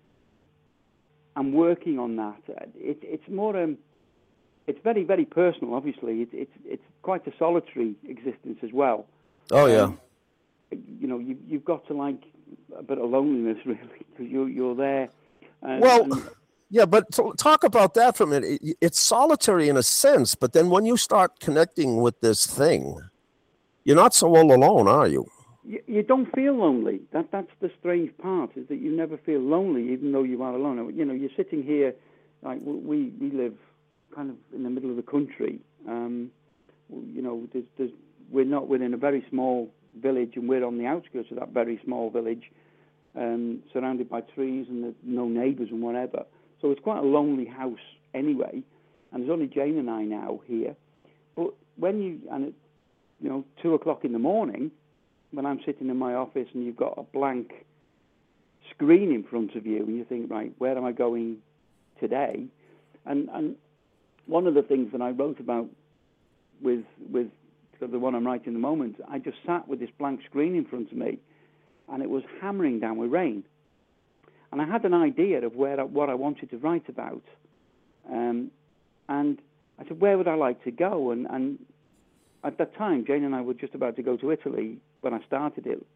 Speaker 1: and working on that. It, it's more um, it's very very personal. Obviously, it, it's it's quite a solitary existence as well.
Speaker 2: Oh yeah.
Speaker 1: Um, you know, you, you've got to like a bit of loneliness really because you're you're there. And,
Speaker 2: Well,
Speaker 1: and-
Speaker 2: Yeah, but talk about that for a minute. It- It's solitary in a sense, but then when you start connecting with this thing, you're not so all alone, are you?
Speaker 1: you, you don't feel lonely. That that's the strange part is that you never feel lonely, even though you are alone. You know, you're sitting here, like we we live kind of in the middle of the country. Um, you know, there's, there's, we're not within a very small village, and we're on the outskirts of that very small village, um, surrounded by trees and no neighbours and whatever. So it's quite a lonely house anyway. And there's only Jane and I now here. But when you and it, you know, two o'clock in the morning, when I'm sitting in my office and you've got a blank screen in front of you, and you think, right, where am I going today? And and one of the things that I wrote about with with the one I'm writing at the moment, I just sat with this blank screen in front of me, and it was hammering down with rain. And I had an idea of where what I wanted to write about, um, and I said, where would I like to go? And and at that time, Jane and I were just about to go to Italy when I started it,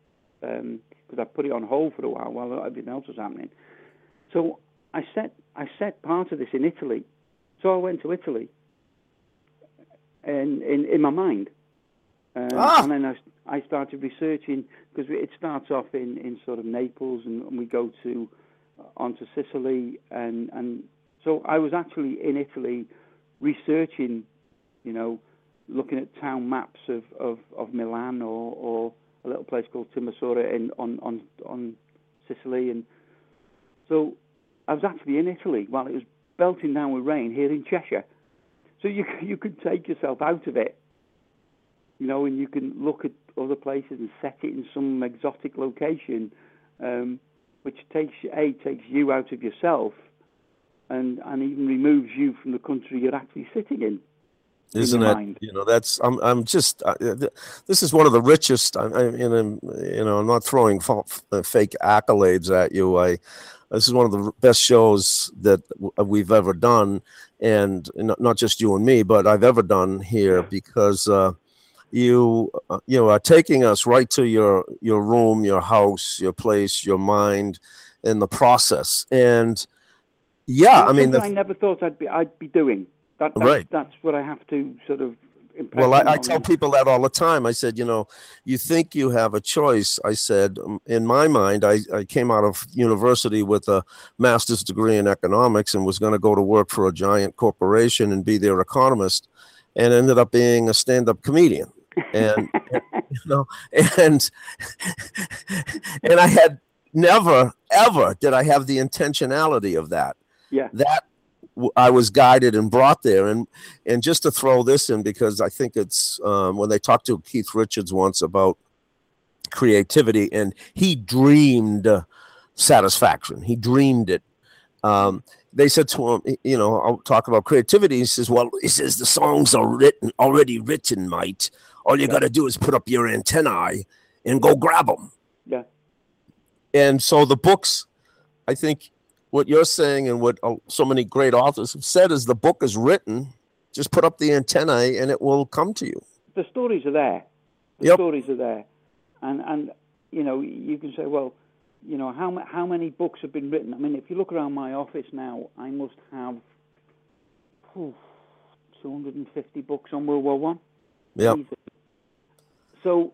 Speaker 1: because I put it on hold for a while while everything else was happening. So I set I set part of this in Italy. So I went to Italy, in in, in my mind, um,
Speaker 2: Ah.
Speaker 1: and then I, I started researching because it starts off in, in sort of Naples, and, and we go to onto Sicily, and and so I was actually in Italy researching, you know, looking at town maps of, of, of Milan or, or a little place called Timosora in on, on on Sicily, and so I was actually in Italy while it was belting down with rain here in Cheshire. So you you could take yourself out of it, you know, and you can look at other places and set it in some exotic location, um, which takes a takes you out of yourself, and and even removes you from the country you're actually sitting in.
Speaker 2: Isn't it?
Speaker 1: mind.
Speaker 2: You know, that's I'm I'm just th- this is one of the richest. I, I and I'm, you know, I'm not throwing uh, fake accolades at you. I this is one of the best shows that w- uh, we've ever done, and not, not just you and me, but I've ever done here because uh, you uh, you know are taking us right to your your room, your house, your place, your mind, in the process. And yeah, I mean, the,
Speaker 1: I never thought I'd be I'd be doing. That, that's,
Speaker 2: Right.
Speaker 1: That's what I have to sort of.
Speaker 2: Well, I, I tell people that all the time. I said, you know, you think you have a choice. I said, um, in my mind, I, I came out of university with a master's degree in economics and was going to go to work for a giant corporation and be their economist, and ended up being a stand-up comedian. And you know, and and I had never ever did I have the intentionality of that
Speaker 1: Yeah.
Speaker 2: that I was guided and brought there. And and just to throw this in because I think it's um, when they talked to Keith Richards once about creativity, and he dreamed uh, satisfaction. He dreamed it. Um, they said to him, you know, I'll talk about creativity. He says, well, he says the songs are written already written, mate. All you got to do is put up your antennae and go grab them.
Speaker 1: Yeah.
Speaker 2: And so the books, I think what you're saying and what uh, so many great authors have said is the book is written, just put up the antennae and it will come to you.
Speaker 1: the stories are there. The
Speaker 2: Yep.
Speaker 1: stories are there, and and you know you can say, well, you know how how many books have been written? I mean, if you look around my office now, I must have, oh, 250 books on World War One.
Speaker 2: Yep.
Speaker 1: So,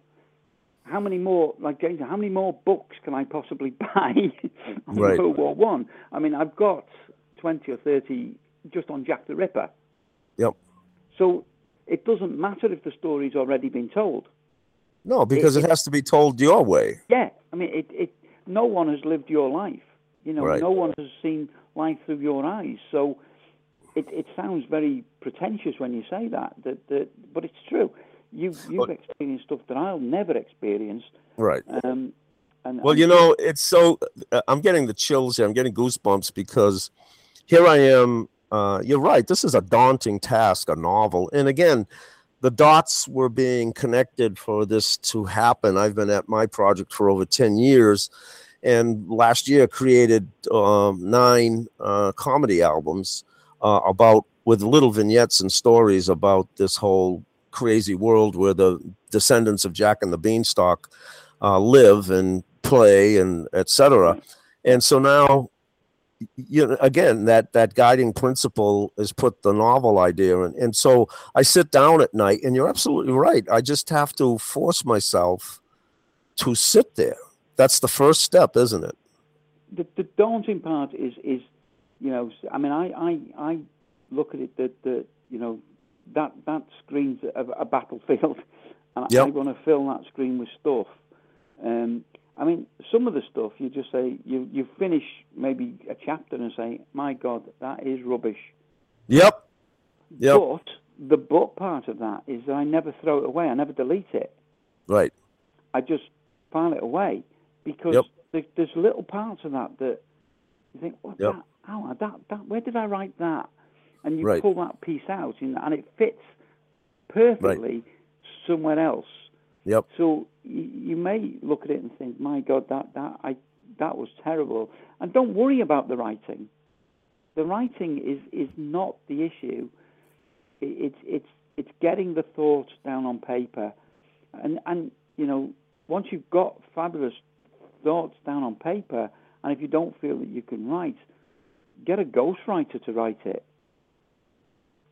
Speaker 1: how many more, like James, how many more books can I possibly buy on
Speaker 2: Right.
Speaker 1: World War One? I? mean, I've got 20 or 30 just on Jack the Ripper.
Speaker 2: Yep.
Speaker 1: So it doesn't matter if the story's already been told.
Speaker 2: No, because it has to be told your way.
Speaker 1: Yeah, I mean, it, it. No one has lived your life. You know,
Speaker 2: Right.
Speaker 1: no one has seen life through your eyes. So it, it sounds very pretentious when you say that, that, that but it's true. You, you've experienced stuff that I'll never experience.
Speaker 2: Right.
Speaker 1: Um, and,
Speaker 2: Well,
Speaker 1: and
Speaker 2: you know, it's so uh, I'm getting the chills here. I'm getting goosebumps because here I am. Uh, you're right. This is a daunting task, a novel. And again, the dots were being connected for this to happen. I've been at my project for over 10 years. And last year created um, nine uh, comedy albums uh, about with little vignettes and stories about this whole crazy world where the descendants of Jack and the Beanstalk uh, live and play and etc. And so now, you know, again, that that guiding principle is put the novel idea in. And so I sit down at night, and you're absolutely right. I just have to force myself to sit there. That's the first step, isn't it?
Speaker 1: the, the daunting part is is you know I mean I I, I look at it that that you know that that screen's a, a battlefield and
Speaker 2: Yep.
Speaker 1: I want to fill that screen with stuff. Um, I mean some of the stuff you just say you you finish maybe a chapter and say my God that is rubbish.
Speaker 2: Yep. Yep.
Speaker 1: But the but part of that is that I never throw it away. I never delete it.
Speaker 2: Right.
Speaker 1: I just file it away because
Speaker 2: Yep.
Speaker 1: there, there's little parts of that that you think, what
Speaker 2: Yep.
Speaker 1: that, oh, that, that, where did I write that? And you
Speaker 2: Right.
Speaker 1: pull that piece out, and, and it fits perfectly somewhere else.
Speaker 2: Yep.
Speaker 1: So you, you may look at it and think, my God, that, that, I, that was terrible. And don't worry about the writing. The writing is, is not the issue. It, it's, it's, it's getting the thoughts down on paper. And, and, you know, once you've got fabulous thoughts down on paper, and if you don't feel that you can write, get a ghostwriter to write it.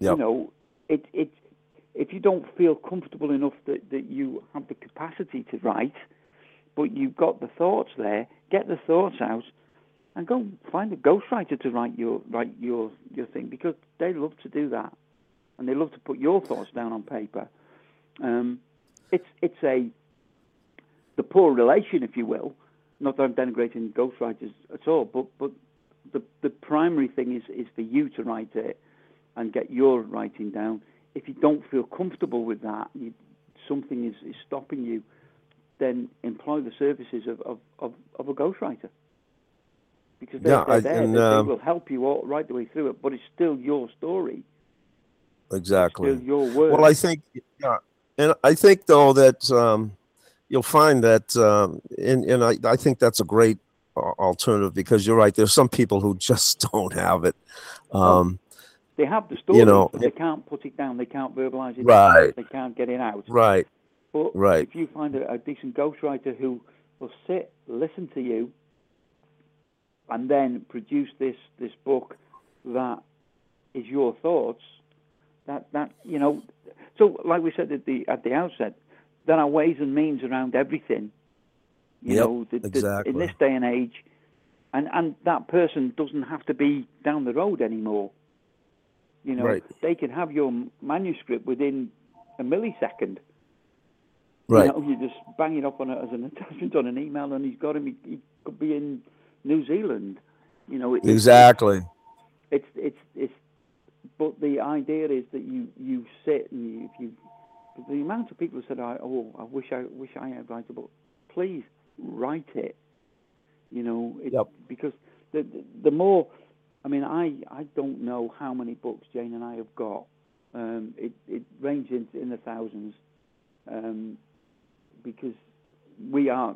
Speaker 2: Yep.
Speaker 1: You know, it, it, if you don't feel comfortable enough that, that you have the capacity to write, but you've got the thoughts there, get the thoughts out, and go find a ghostwriter to write your write your your thing because they love to do that, and they love to put your thoughts down on paper. Um, it's it's a the poor relation, if you will. Not that I'm denigrating ghostwriters at all, but but the the primary thing is is for you to write it and get your writing down. If you don't feel comfortable with that, you, something is, is stopping you, then employ the services of, of, of, of a ghostwriter. Because they're,
Speaker 2: Yeah,
Speaker 1: they're
Speaker 2: I-
Speaker 1: there,
Speaker 2: and,
Speaker 1: they, they
Speaker 2: um,
Speaker 1: will help you all, right the way through it, but it's still your story,
Speaker 2: Exactly.
Speaker 1: still your words.
Speaker 2: Well, I think, yeah, and I think though that um, you'll find that, um, and and I, I think that's a great uh, alternative because you're right. There's some people who just don't have it. Um,
Speaker 1: they have the story,
Speaker 2: know,
Speaker 1: but they can't put it down, they can't verbalize it,
Speaker 2: Right.
Speaker 1: they can't get it out.
Speaker 2: right.
Speaker 1: But
Speaker 2: Right.
Speaker 1: if you find a, a decent ghostwriter who will sit, listen to you, and then produce this this book that is your thoughts, that that you know, so like we said at the at the outset, there are ways and means around everything. You
Speaker 2: Yep,
Speaker 1: know, the, the,
Speaker 2: exactly.
Speaker 1: in this day and age, and and that person doesn't have to be down the road anymore. You know,
Speaker 2: Right.
Speaker 1: they can have your manuscript within a millisecond.
Speaker 2: Right.
Speaker 1: You know, you just bang it up on a, as an attachment on an email, and he's got him. He, he could be in New Zealand. You know, it,
Speaker 2: Exactly.
Speaker 1: It's it's it's. But the idea is that you you sit and you, if you the amount of people who said, "Oh, I wish I wish I had write a book." Please write it. You know, it,
Speaker 2: Yep.
Speaker 1: because the, the the more, I mean, I I don't know how many books Jane and I have got. Um, it it ranges in, in the thousands, um, because we are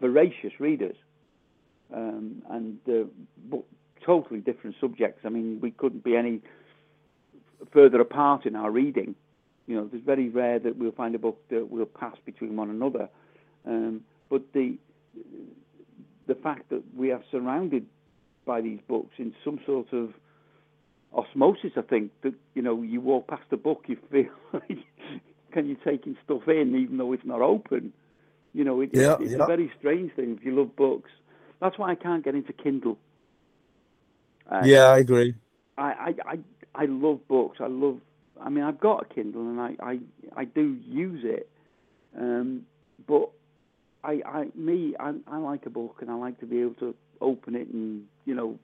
Speaker 1: voracious readers, um, and uh, but totally different subjects. I mean, we couldn't be any further apart in our reading. You know, it's very rare that we'll find a book that will pass between one another. Um, but the the fact that we are surrounded by these books in some sort of osmosis. I think that you know you walk past a book, you feel like can you taking stuff in even though it's not open. You know, it,
Speaker 2: Yeah,
Speaker 1: it's
Speaker 2: yeah.
Speaker 1: a very strange thing if you love books. That's why I can't get into Kindle. Uh,
Speaker 2: Yeah, I agree.
Speaker 1: I, I, I, I love books. I love. I mean, I've got a Kindle and I, I, I do use it. Um, but I, I, me, I, I like a book and I like to be able to open it and you know,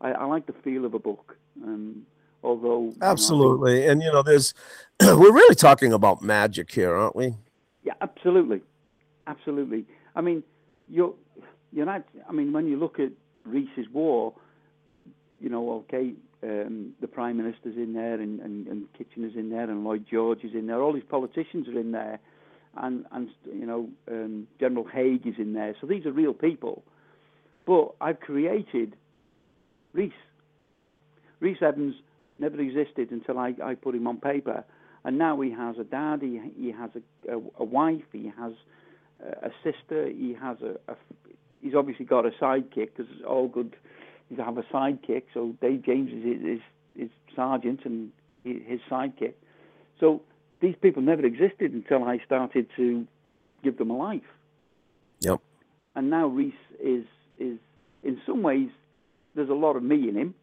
Speaker 1: I, I like the feel of a book. Um, although you know,
Speaker 2: Absolutely. And you know, there's we're really talking about magic here, aren't we?
Speaker 1: Yeah, absolutely, absolutely. I mean, you're you're not. I mean, when you look at Rhys's War, you know, okay, um, the Prime Minister's in there, and, and, and Kitchener's in there, and Lloyd George is in there. All these politicians are in there, and and you know, um, General Haig is in there. So these are real people. But I've created Rhys. Rhys Evans never existed until I, I put him on paper. And now he has a dad, he, he has a, a, a wife, he has a, a sister, he has a, a he's obviously got a sidekick because it's all good to have a sidekick. So Dave James is his, his, his sergeant and his sidekick. So these people never existed until I started to give them a life.
Speaker 2: Yep.
Speaker 1: And now Rhys is is in some ways there's a lot of me in him.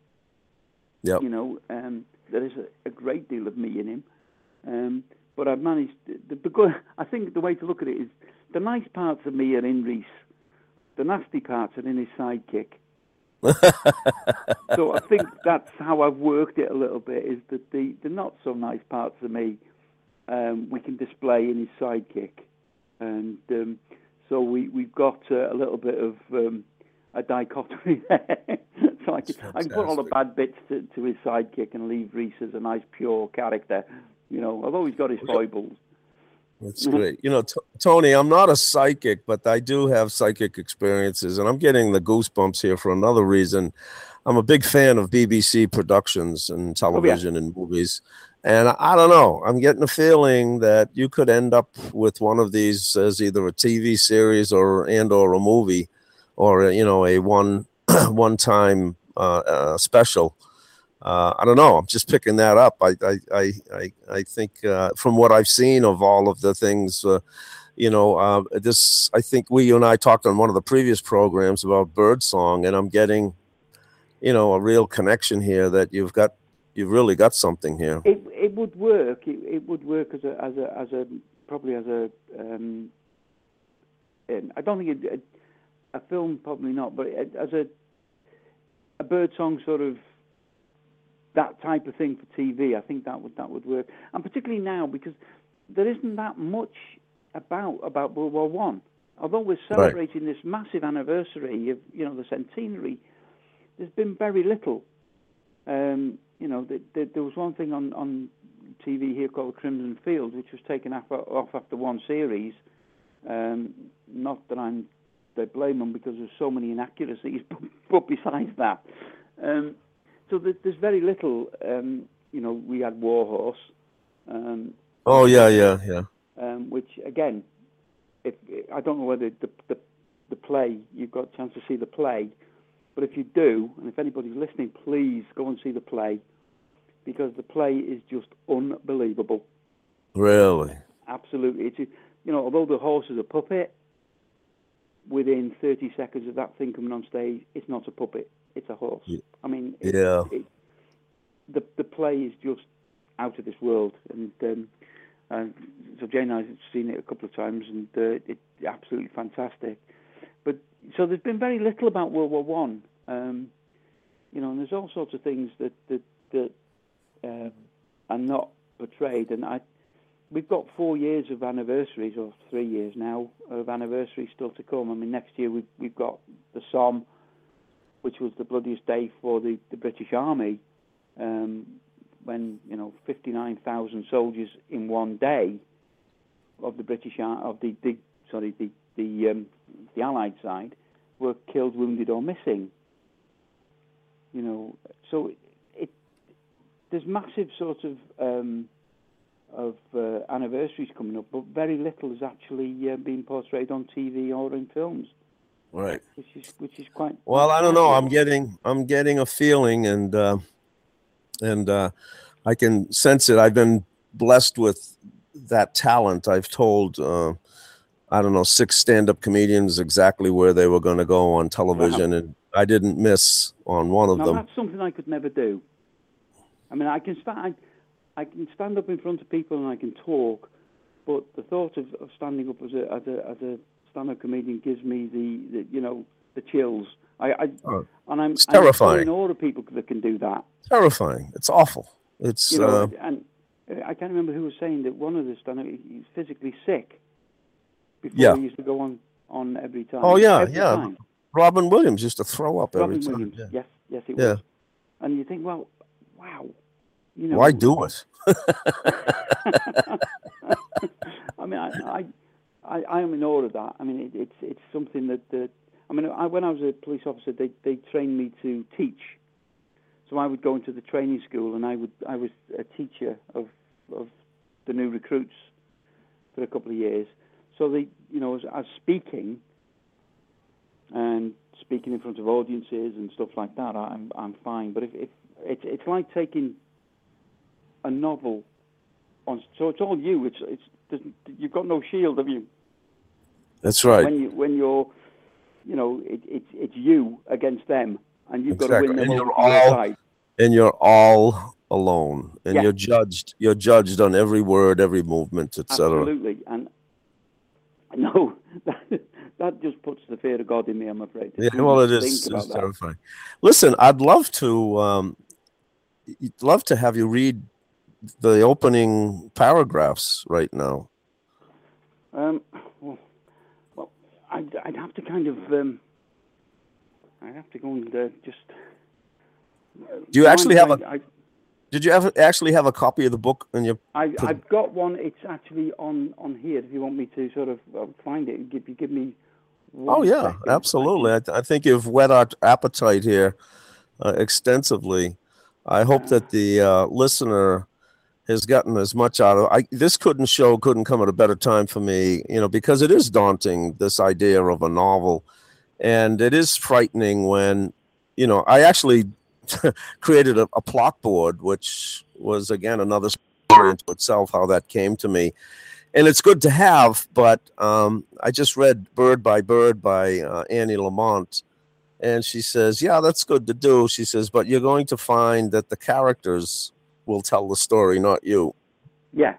Speaker 2: Yep.
Speaker 1: You know, um, there is a, a great deal of me in him. Um, but I've managed. The, the good, I think the way to look at it is the nice parts of me are in Rhys. The nasty parts are in his sidekick. so I think that's how I've worked it a little bit. Is that the, the not so nice parts of me um, we can display in his sidekick, and um, so we we've got uh, a little bit of um, a dichotomy there. so I can, I can put all the bad bits to, to his sidekick and leave Rhys as a nice pure character. You know, although he's got his foibles.
Speaker 2: That's great. You know, T- Tony, I'm not a psychic, but I do have psychic experiences, and I'm getting the goosebumps here for another reason. I'm a big fan of BBC productions and oh, television and movies. And I, I don't know, I'm getting a feeling that you could end up with one of these as either a TV series or and or a movie or you know a one one time uh, uh, special. Uh, I don't know. I'm just picking that up. I I I I, think uh, from what I've seen of all of the things, you know, uh, this. I think we you and I talked on one of the previous programs about birdsong, and I'm getting, you know, a real connection here that you've got. You've really got something here.
Speaker 1: It it would work. It, it would work as a as a as a probably as a. Um, um, I don't think it, a, film probably not, but as a a bird song sort of that type of thing for TV. I think that would that would work, and particularly now because there isn't that much about about World War One. Although we're celebrating this massive anniversary of you know the centenary, there's been very little. Um, you know, th th there was one thing on, on TV here called Crimson Field, which was taken off, off after one series. Um, not that I'm they blame them because there's so many inaccuracies, but, besides that, um, so there's very little. Um, you know, we had Warhorse, um,
Speaker 2: Oh yeah, yeah, yeah.
Speaker 1: um, which again, if I don't know whether the, the the play you've got a chance to see the play, but if you do, and if anybody's listening, please go and see the play because the play is just unbelievable.
Speaker 2: Really.
Speaker 1: Absolutely, it's you know although the horse is a puppet, within 30 seconds of that thing coming on stage, it's not a puppet, it's a horse. I mean, it,
Speaker 2: Yeah.
Speaker 1: it, the the play is just out of this world, and um, uh, so Jane and I have seen it a couple of times, and uh, it's absolutely fantastic. But so there's been very little about World War One, um, you know, and there's all sorts of things that that that um, are not portrayed, and I. We've got four years of anniversaries, or three years now of anniversaries still to come. I mean, next year we've we've got the Somme, which was the bloodiest day for the, the British Army, um, when you know 59,000 soldiers in one day of the British of the, the sorry the the um, the Allied side were killed, wounded, or missing. You know, so it there's massive sort of um, of uh, anniversaries coming up, but very little is actually uh, being portrayed on TV or in films,
Speaker 2: Right.
Speaker 1: which is which is quite.
Speaker 2: Well, I don't know. I'm getting I'm getting a feeling, and uh, and uh, I can sense it. I've been blessed with that talent. I've told uh, I don't know six stand-up comedians exactly where they were going to go on television, and I didn't miss on one of
Speaker 1: Now
Speaker 2: them.
Speaker 1: that's something I could never do. I mean, I can start. I, I can stand up in front of people and I can talk, but the thought of, of standing up as a as a as a stand-up comedian gives me the, the you know the chills. I, I
Speaker 2: Oh,
Speaker 1: and I'm
Speaker 2: it's
Speaker 1: I'm
Speaker 2: terrifying.
Speaker 1: in awe of people that can do that.
Speaker 2: Terrifying. It's awful. It's
Speaker 1: You know,
Speaker 2: uh,
Speaker 1: and uh, I can't remember who was saying that one of the stand-up he's physically sick before
Speaker 2: Yeah.
Speaker 1: he used to go on on every time.
Speaker 2: Oh, yeah,
Speaker 1: Every
Speaker 2: yeah.
Speaker 1: time.
Speaker 2: Robin Williams used to throw up every time.
Speaker 1: Williams.
Speaker 2: Yeah.
Speaker 1: Yes, yes, it
Speaker 2: Yeah.
Speaker 1: was. And you think, well, wow, you know,
Speaker 2: Why do it?
Speaker 1: I mean, I, I, I, am in awe of that. I mean, it, it's it's something that, that I mean, I, when I was a police officer, they they trained me to teach. So I would go into the training school, and I would I was a teacher of of the new recruits for a couple of years. So they, you know, as, as speaking and speaking in front of audiences and stuff like that, I'm I'm fine. But if, if it's it's like taking a novel on, so it's all you. It's it's you've got no shield, have you?
Speaker 2: That's right.
Speaker 1: When you when you're, you know, it, it's it's you against them, and you've got to win them
Speaker 2: And you're all- and you're all alone and
Speaker 1: Yeah.
Speaker 2: you're judged you're judged on every word every movement etc
Speaker 1: Absolutely, and no, that, that just puts the fear of God in me. I'm afraid.
Speaker 2: yeah well it is it's terrifying listen i'd love to um love to have you read the opening paragraphs right now
Speaker 1: Um, well, well I'd, I'd have to kind of, um, I'd have to go and uh, just.
Speaker 2: Do you actually have a-
Speaker 1: I,
Speaker 2: did you ever actually have a copy of the book in your
Speaker 1: I, I've got one. It's actually on, on here. If you want me to sort of uh, find it, give you give me.
Speaker 2: oh yeah
Speaker 1: second.
Speaker 2: Absolutely I, th- I think you've whet our appetite here uh, extensively i hope that the uh, listener has gotten as much out of I this couldn't show couldn't come at a better time for me, you know, because it is daunting this idea of a novel and it is frightening when you know, I actually created a, a plot board which was again another story into itself how that came to me. And it's good to have, but um, I just read Bird by Bird by uh, Annie Lamott, and she says, "Yeah, that's good to do." She says, "But you're going to find that the characters will tell the story, not you."
Speaker 1: Yeah.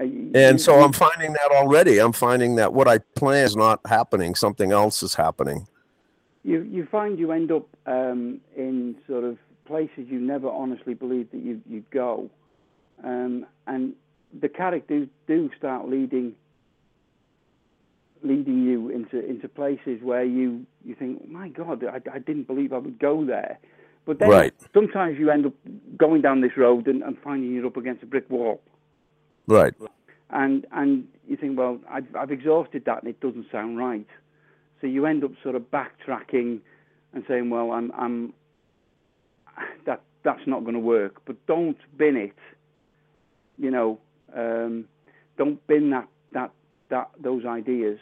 Speaker 1: Uh,
Speaker 2: And so I'm finding that already. I'm finding that what I plan is not happening. Something else is happening.
Speaker 1: you you find you end up um, in sort of places you never honestly believed that you you'd go, um, and the characters do start leading leading you into into places where you you think, my God, I, I didn't believe I would go there. But then
Speaker 2: Right.
Speaker 1: sometimes you end up going down this road and, and finding you're up against a brick wall.
Speaker 2: Right.
Speaker 1: and and you think, well, I've, I've exhausted that, and it doesn't sound right. So you end up sort of backtracking and saying, well, I'm I'm that that's not going to work. But don't bin it. You know, um, don't bin that that that those ideas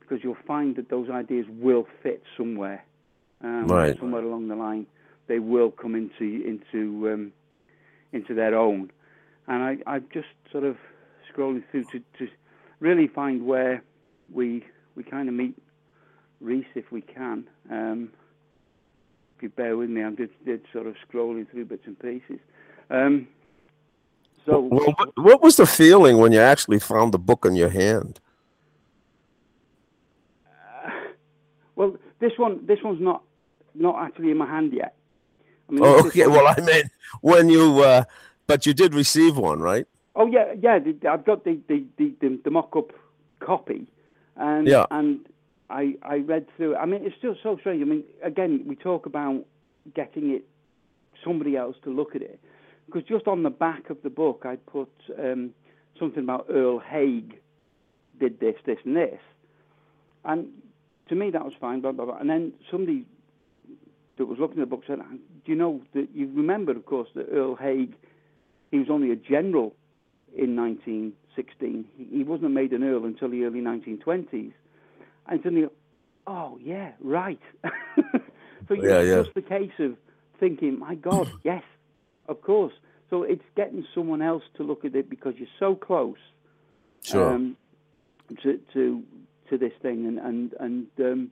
Speaker 1: because you'll find that those ideas will fit somewhere. Um,
Speaker 2: Right.
Speaker 1: Somewhere along the line, they will come into into um, into their own and I, I'm just sort of scrolling through to, to really find where we we kind of meet Rhys if we can. Um, if you bear with me, I'm just, just sort of scrolling through bits and pieces. Um, so
Speaker 2: Well, what, what was the feeling when you actually found the book in your hand?
Speaker 1: well, this one this one's not not actually in my hand yet. I mean,
Speaker 2: Oh, okay. Well, I mean, when you, uh, but you did receive one, right?
Speaker 1: Oh yeah, yeah. I've got the the, the, the, the mock-up copy, and
Speaker 2: Yeah.
Speaker 1: and I I read through. it. I mean, it's still so strange. I mean, again, we talk about getting it somebody else to look at it, because just on the back of the book, I put um, something about Earl Haig did this, this, and this, and to me that was fine. Blah blah blah. And then somebody that was looking at the book said, "Do you know that you remember, of course, that Earl Haig." He was only a general in 1916. He, he wasn't made an earl until the early 1920s. And suddenly, oh yeah, right. so
Speaker 2: Yeah,
Speaker 1: it's
Speaker 2: yeah.
Speaker 1: just the case of thinking, my God, yes, of course. So it's getting someone else to look at it because you're so close
Speaker 2: Sure.
Speaker 1: um, to to to this thing, and and and um,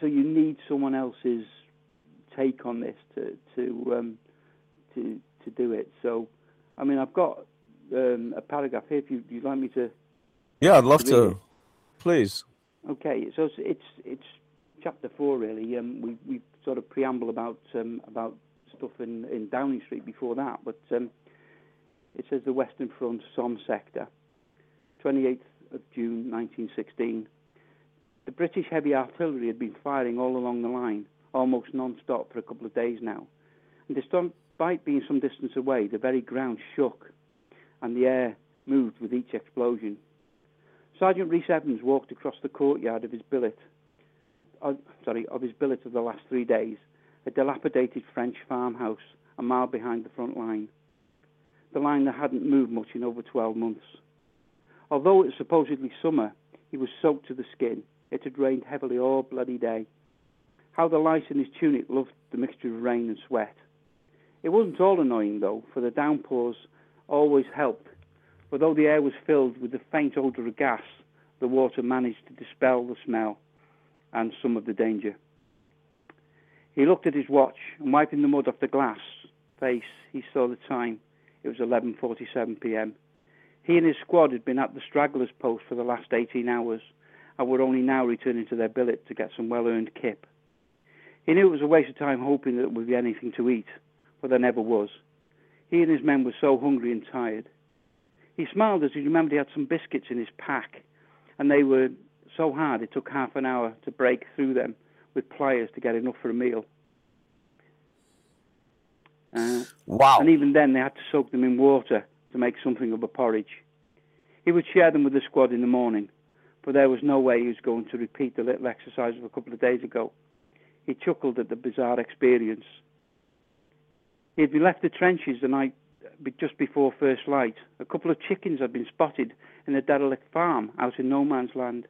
Speaker 1: so you need someone else's take on this to to um, to to do it. So, I mean, I've got um, a paragraph here. If you, you'd like me to
Speaker 2: yeah, I'd love to.
Speaker 1: it.
Speaker 2: Please.
Speaker 1: Okay, so it's it's, it's chapter four really. Um, we we sort of preamble about um, about stuff in, in Downing Street before that, but um, it says the Western Front Somme sector, 28th of June 1916. The British heavy artillery had been firing all along the line, almost non-stop for a couple of days now, and despite being some distance away, the very ground shook, and the air moved with each explosion. Sergeant Rhys Evans walked across the courtyard of his billet, uh, sorry, of his billet of the last three days, a dilapidated French farmhouse a mile behind the front line, the line that hadn't moved much in over 12 months. Although it was supposedly summer, he was soaked to the skin. It had rained heavily all bloody day. How the lice in his tunic loved the mixture of rain and sweat. It wasn't all annoying though, for the downpours always helped for though the air was filled with the faint odour of gas, the water managed to dispel the smell and some of the danger. He looked at his watch and wiping the mud off the glass face, he saw the time. It was 11:47 p.m. He and his squad had been at the stragglers post for the last 18 hours and were only now returning to their billet to get some well-earned kip. He knew it was a waste of time hoping that there would be anything to eat, for there never was. He and his men were so hungry and tired. He smiled as he remembered he had some biscuits in his pack, and they were so hard it took half an hour to break through them with pliers to get enough for a meal. Uh,
Speaker 2: Wow.
Speaker 1: and even then, they had to soak them in water to make something of a porridge. He would share them with the squad in the morning, for there was no way he was going to repeat the little exercise of a couple of days ago. He chuckled at the bizarre experience. He had been left the trenches the night uh, just before first light. A couple of chickens had been spotted in a derelict farm out in no man's land.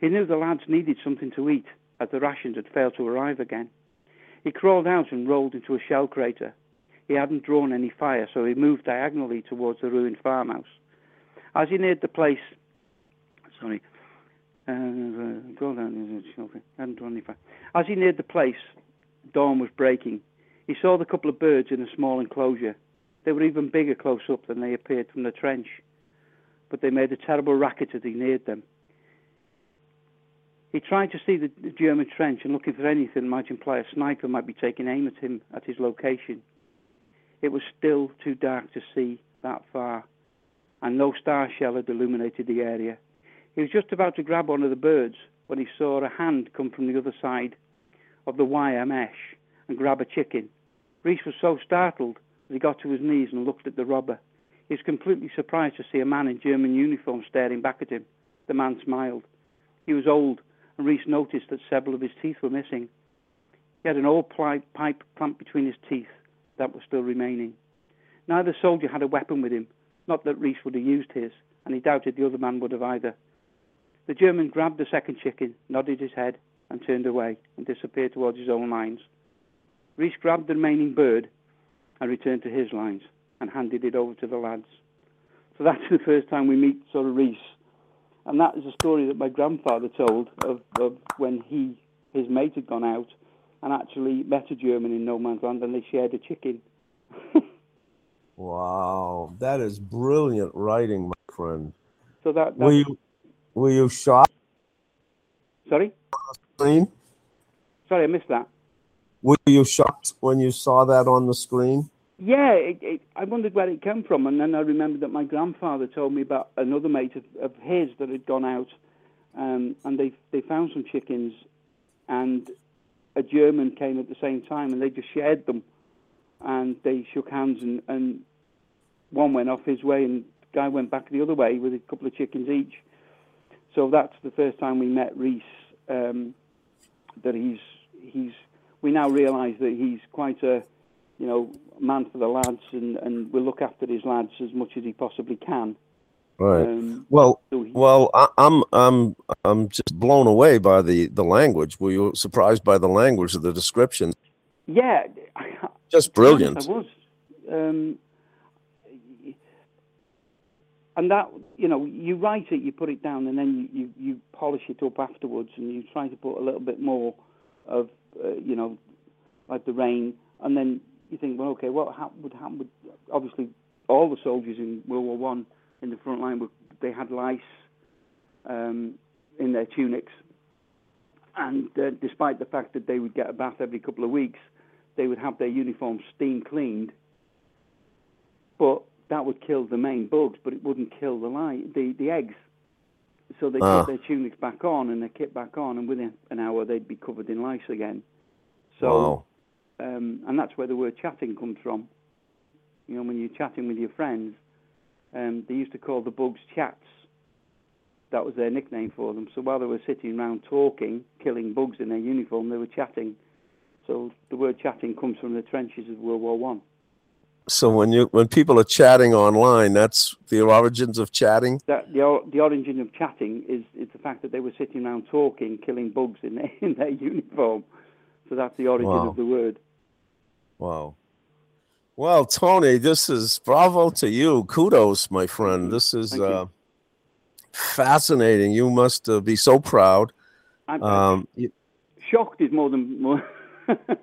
Speaker 1: He knew the lads needed something to eat, as the rations had failed to arrive again. He crawled out and rolled into a shell crater. He hadn't drawn any fire, so he moved diagonally towards the ruined farmhouse. As he neared the place, sorry, uh, go down. Okay, hadn't drawn any. As he neared the place, dawn was breaking. He saw the couple of birds in a small enclosure. They were even bigger close up than they appeared from the trench, but they made a terrible racket as he neared them. He tried to see the German trench and looking for anything might imply a sniper might be taking aim at him at his location. It was still too dark to see that far, and no star shell had illuminated the area. He was just about to grab one of the birds when he saw a hand come from the other side of the wire mesh and grab a chicken. Rhys was so startled that he got to his knees and looked at the robber. He was completely surprised to see a man in German uniform staring back at him. The man smiled. He was old, and Rhys noticed that several of his teeth were missing. He had an old pipe clamped between his teeth that was still remaining. Neither soldier had a weapon with him, not that Rhys would have used his, and he doubted the other man would have either. The German grabbed the second chicken, nodded his head, and turned away and disappeared towards his own lines. Rhys grabbed the remaining bird and returned to his lines and handed it over to the lads. So that's the first time we meet sort of Rhys. And that is a story that my grandfather told of, of when he, his mate had gone out and actually met a German in no man's land and they shared a chicken.
Speaker 2: Wow. That is brilliant writing, my friend.
Speaker 1: So that, that
Speaker 2: you were you shocked?
Speaker 1: sorry?
Speaker 2: Screen?
Speaker 1: Sorry, I missed that.
Speaker 2: Were you shocked when you saw that on the screen?
Speaker 1: Yeah, it, it, I wondered where it came from, and then I remembered that my grandfather told me about another mate of, of his that had gone out, um, and they they found some chickens, and a German came at the same time, and they just shared them, and they shook hands, and, and one went off his way, and the guy went back the other way with a couple of chickens each. So that's the first time we met Rhys. Um, that he's he's we now realise that he's quite a you know man for the lads and, and will look after his lads as much as he possibly can.
Speaker 2: Right.
Speaker 1: Um,
Speaker 2: Well,
Speaker 1: so he,
Speaker 2: well, I, I'm I'm I'm just blown away by the the language. Were you surprised by the language of the description?
Speaker 1: yeah,
Speaker 2: Just brilliant.
Speaker 1: I was. um, and that you know you write it, you put it down, and then you, you, you polish it up afterwards, and you try to put a little bit more of uh, you know like the rain, and then you think, well, okay, what hap- would happen? Obviously, all the soldiers in World War One in the front line were they had lice um, in their tunics, and uh, despite the fact that they would get a bath every couple of weeks, they would have their uniforms steam cleaned, but that would kill the main bugs, but it wouldn't kill the light, the, the eggs. So they
Speaker 2: Ah.
Speaker 1: put their tunics back on and their kit back on, and within an hour they'd be covered in lice again. So,
Speaker 2: wow.
Speaker 1: um, and that's where the word chatting comes from. You know, when you're chatting with your friends, um, they used to call the bugs chats. That was their nickname for them. So while they were sitting around talking, killing bugs in their uniform, they were chatting. So the word chatting comes from the trenches of World War One.
Speaker 2: So when you when people are chatting online, that's the origins of chatting.
Speaker 1: That the the origin of chatting is is the fact that they were sitting around talking, killing bugs in their in their uniform. So that's the origin
Speaker 2: Wow.
Speaker 1: of the word.
Speaker 2: Wow. Well, Tony, this is bravo to you. Kudos, my friend. This is uh, fascinating. You must uh, be so proud.
Speaker 1: I'm
Speaker 2: Um,
Speaker 1: shocked is more than more.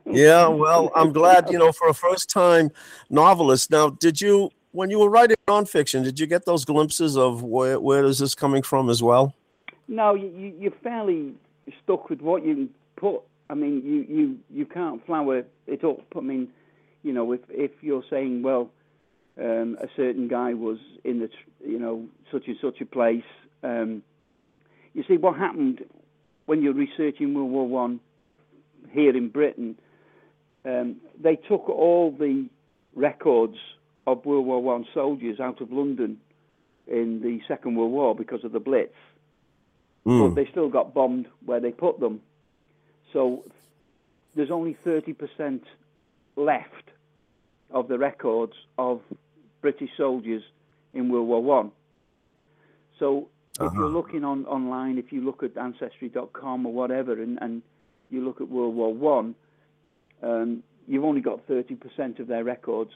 Speaker 2: Yeah, well, I'm glad, you know, for a first time novelist. Now, did you, when you were writing nonfiction, did you get those glimpses of where, where is this coming from as well?
Speaker 1: No, you, you, you're fairly stuck with what you put. I mean, you, you, you can't flower it up. I mean, you know, if if you're saying, well, um, a certain guy was in the, you know, such and such a place. Um, you see, what happened when you're researching World War One here in Britain? Um, they took all the records of World War One soldiers out of London in the Second World War because of the Blitz but
Speaker 2: Mm,
Speaker 1: they still got bombed where they put them. So there's only 30% left of the records of British soldiers in World War One. So if you're
Speaker 2: Uh-huh.
Speaker 1: looking on online, if you look at ancestry.com or whatever, and, and you look at World War One, um, you've only got 30% of their records.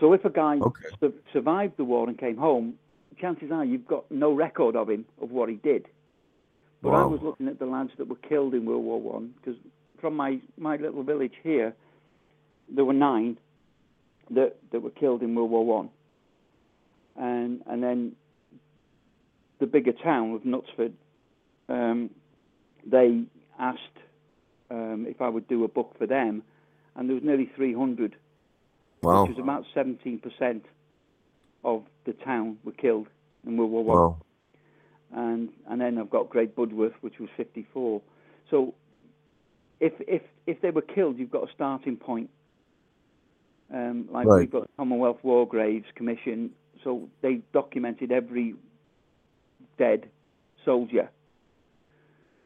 Speaker 1: So if a guy
Speaker 2: Okay.
Speaker 1: su- survived the war and came home, chances are you've got no record of him of what he did. But I was looking at the lads that were killed in World War One because from my my little village here, there were nine that that were killed in World War One, and and then the bigger town of Knutsford, um, they asked um, if I would do a book for them, and there was nearly 300
Speaker 2: wow.
Speaker 1: which was about 17% of the town were killed in World War One.
Speaker 2: Wow.
Speaker 1: And and then I've got Great Budworth, which was 54. So if if if they were killed, you've got a starting point. Um, like
Speaker 2: Right.
Speaker 1: we've got the Commonwealth War Graves Commission, so they documented every dead soldier,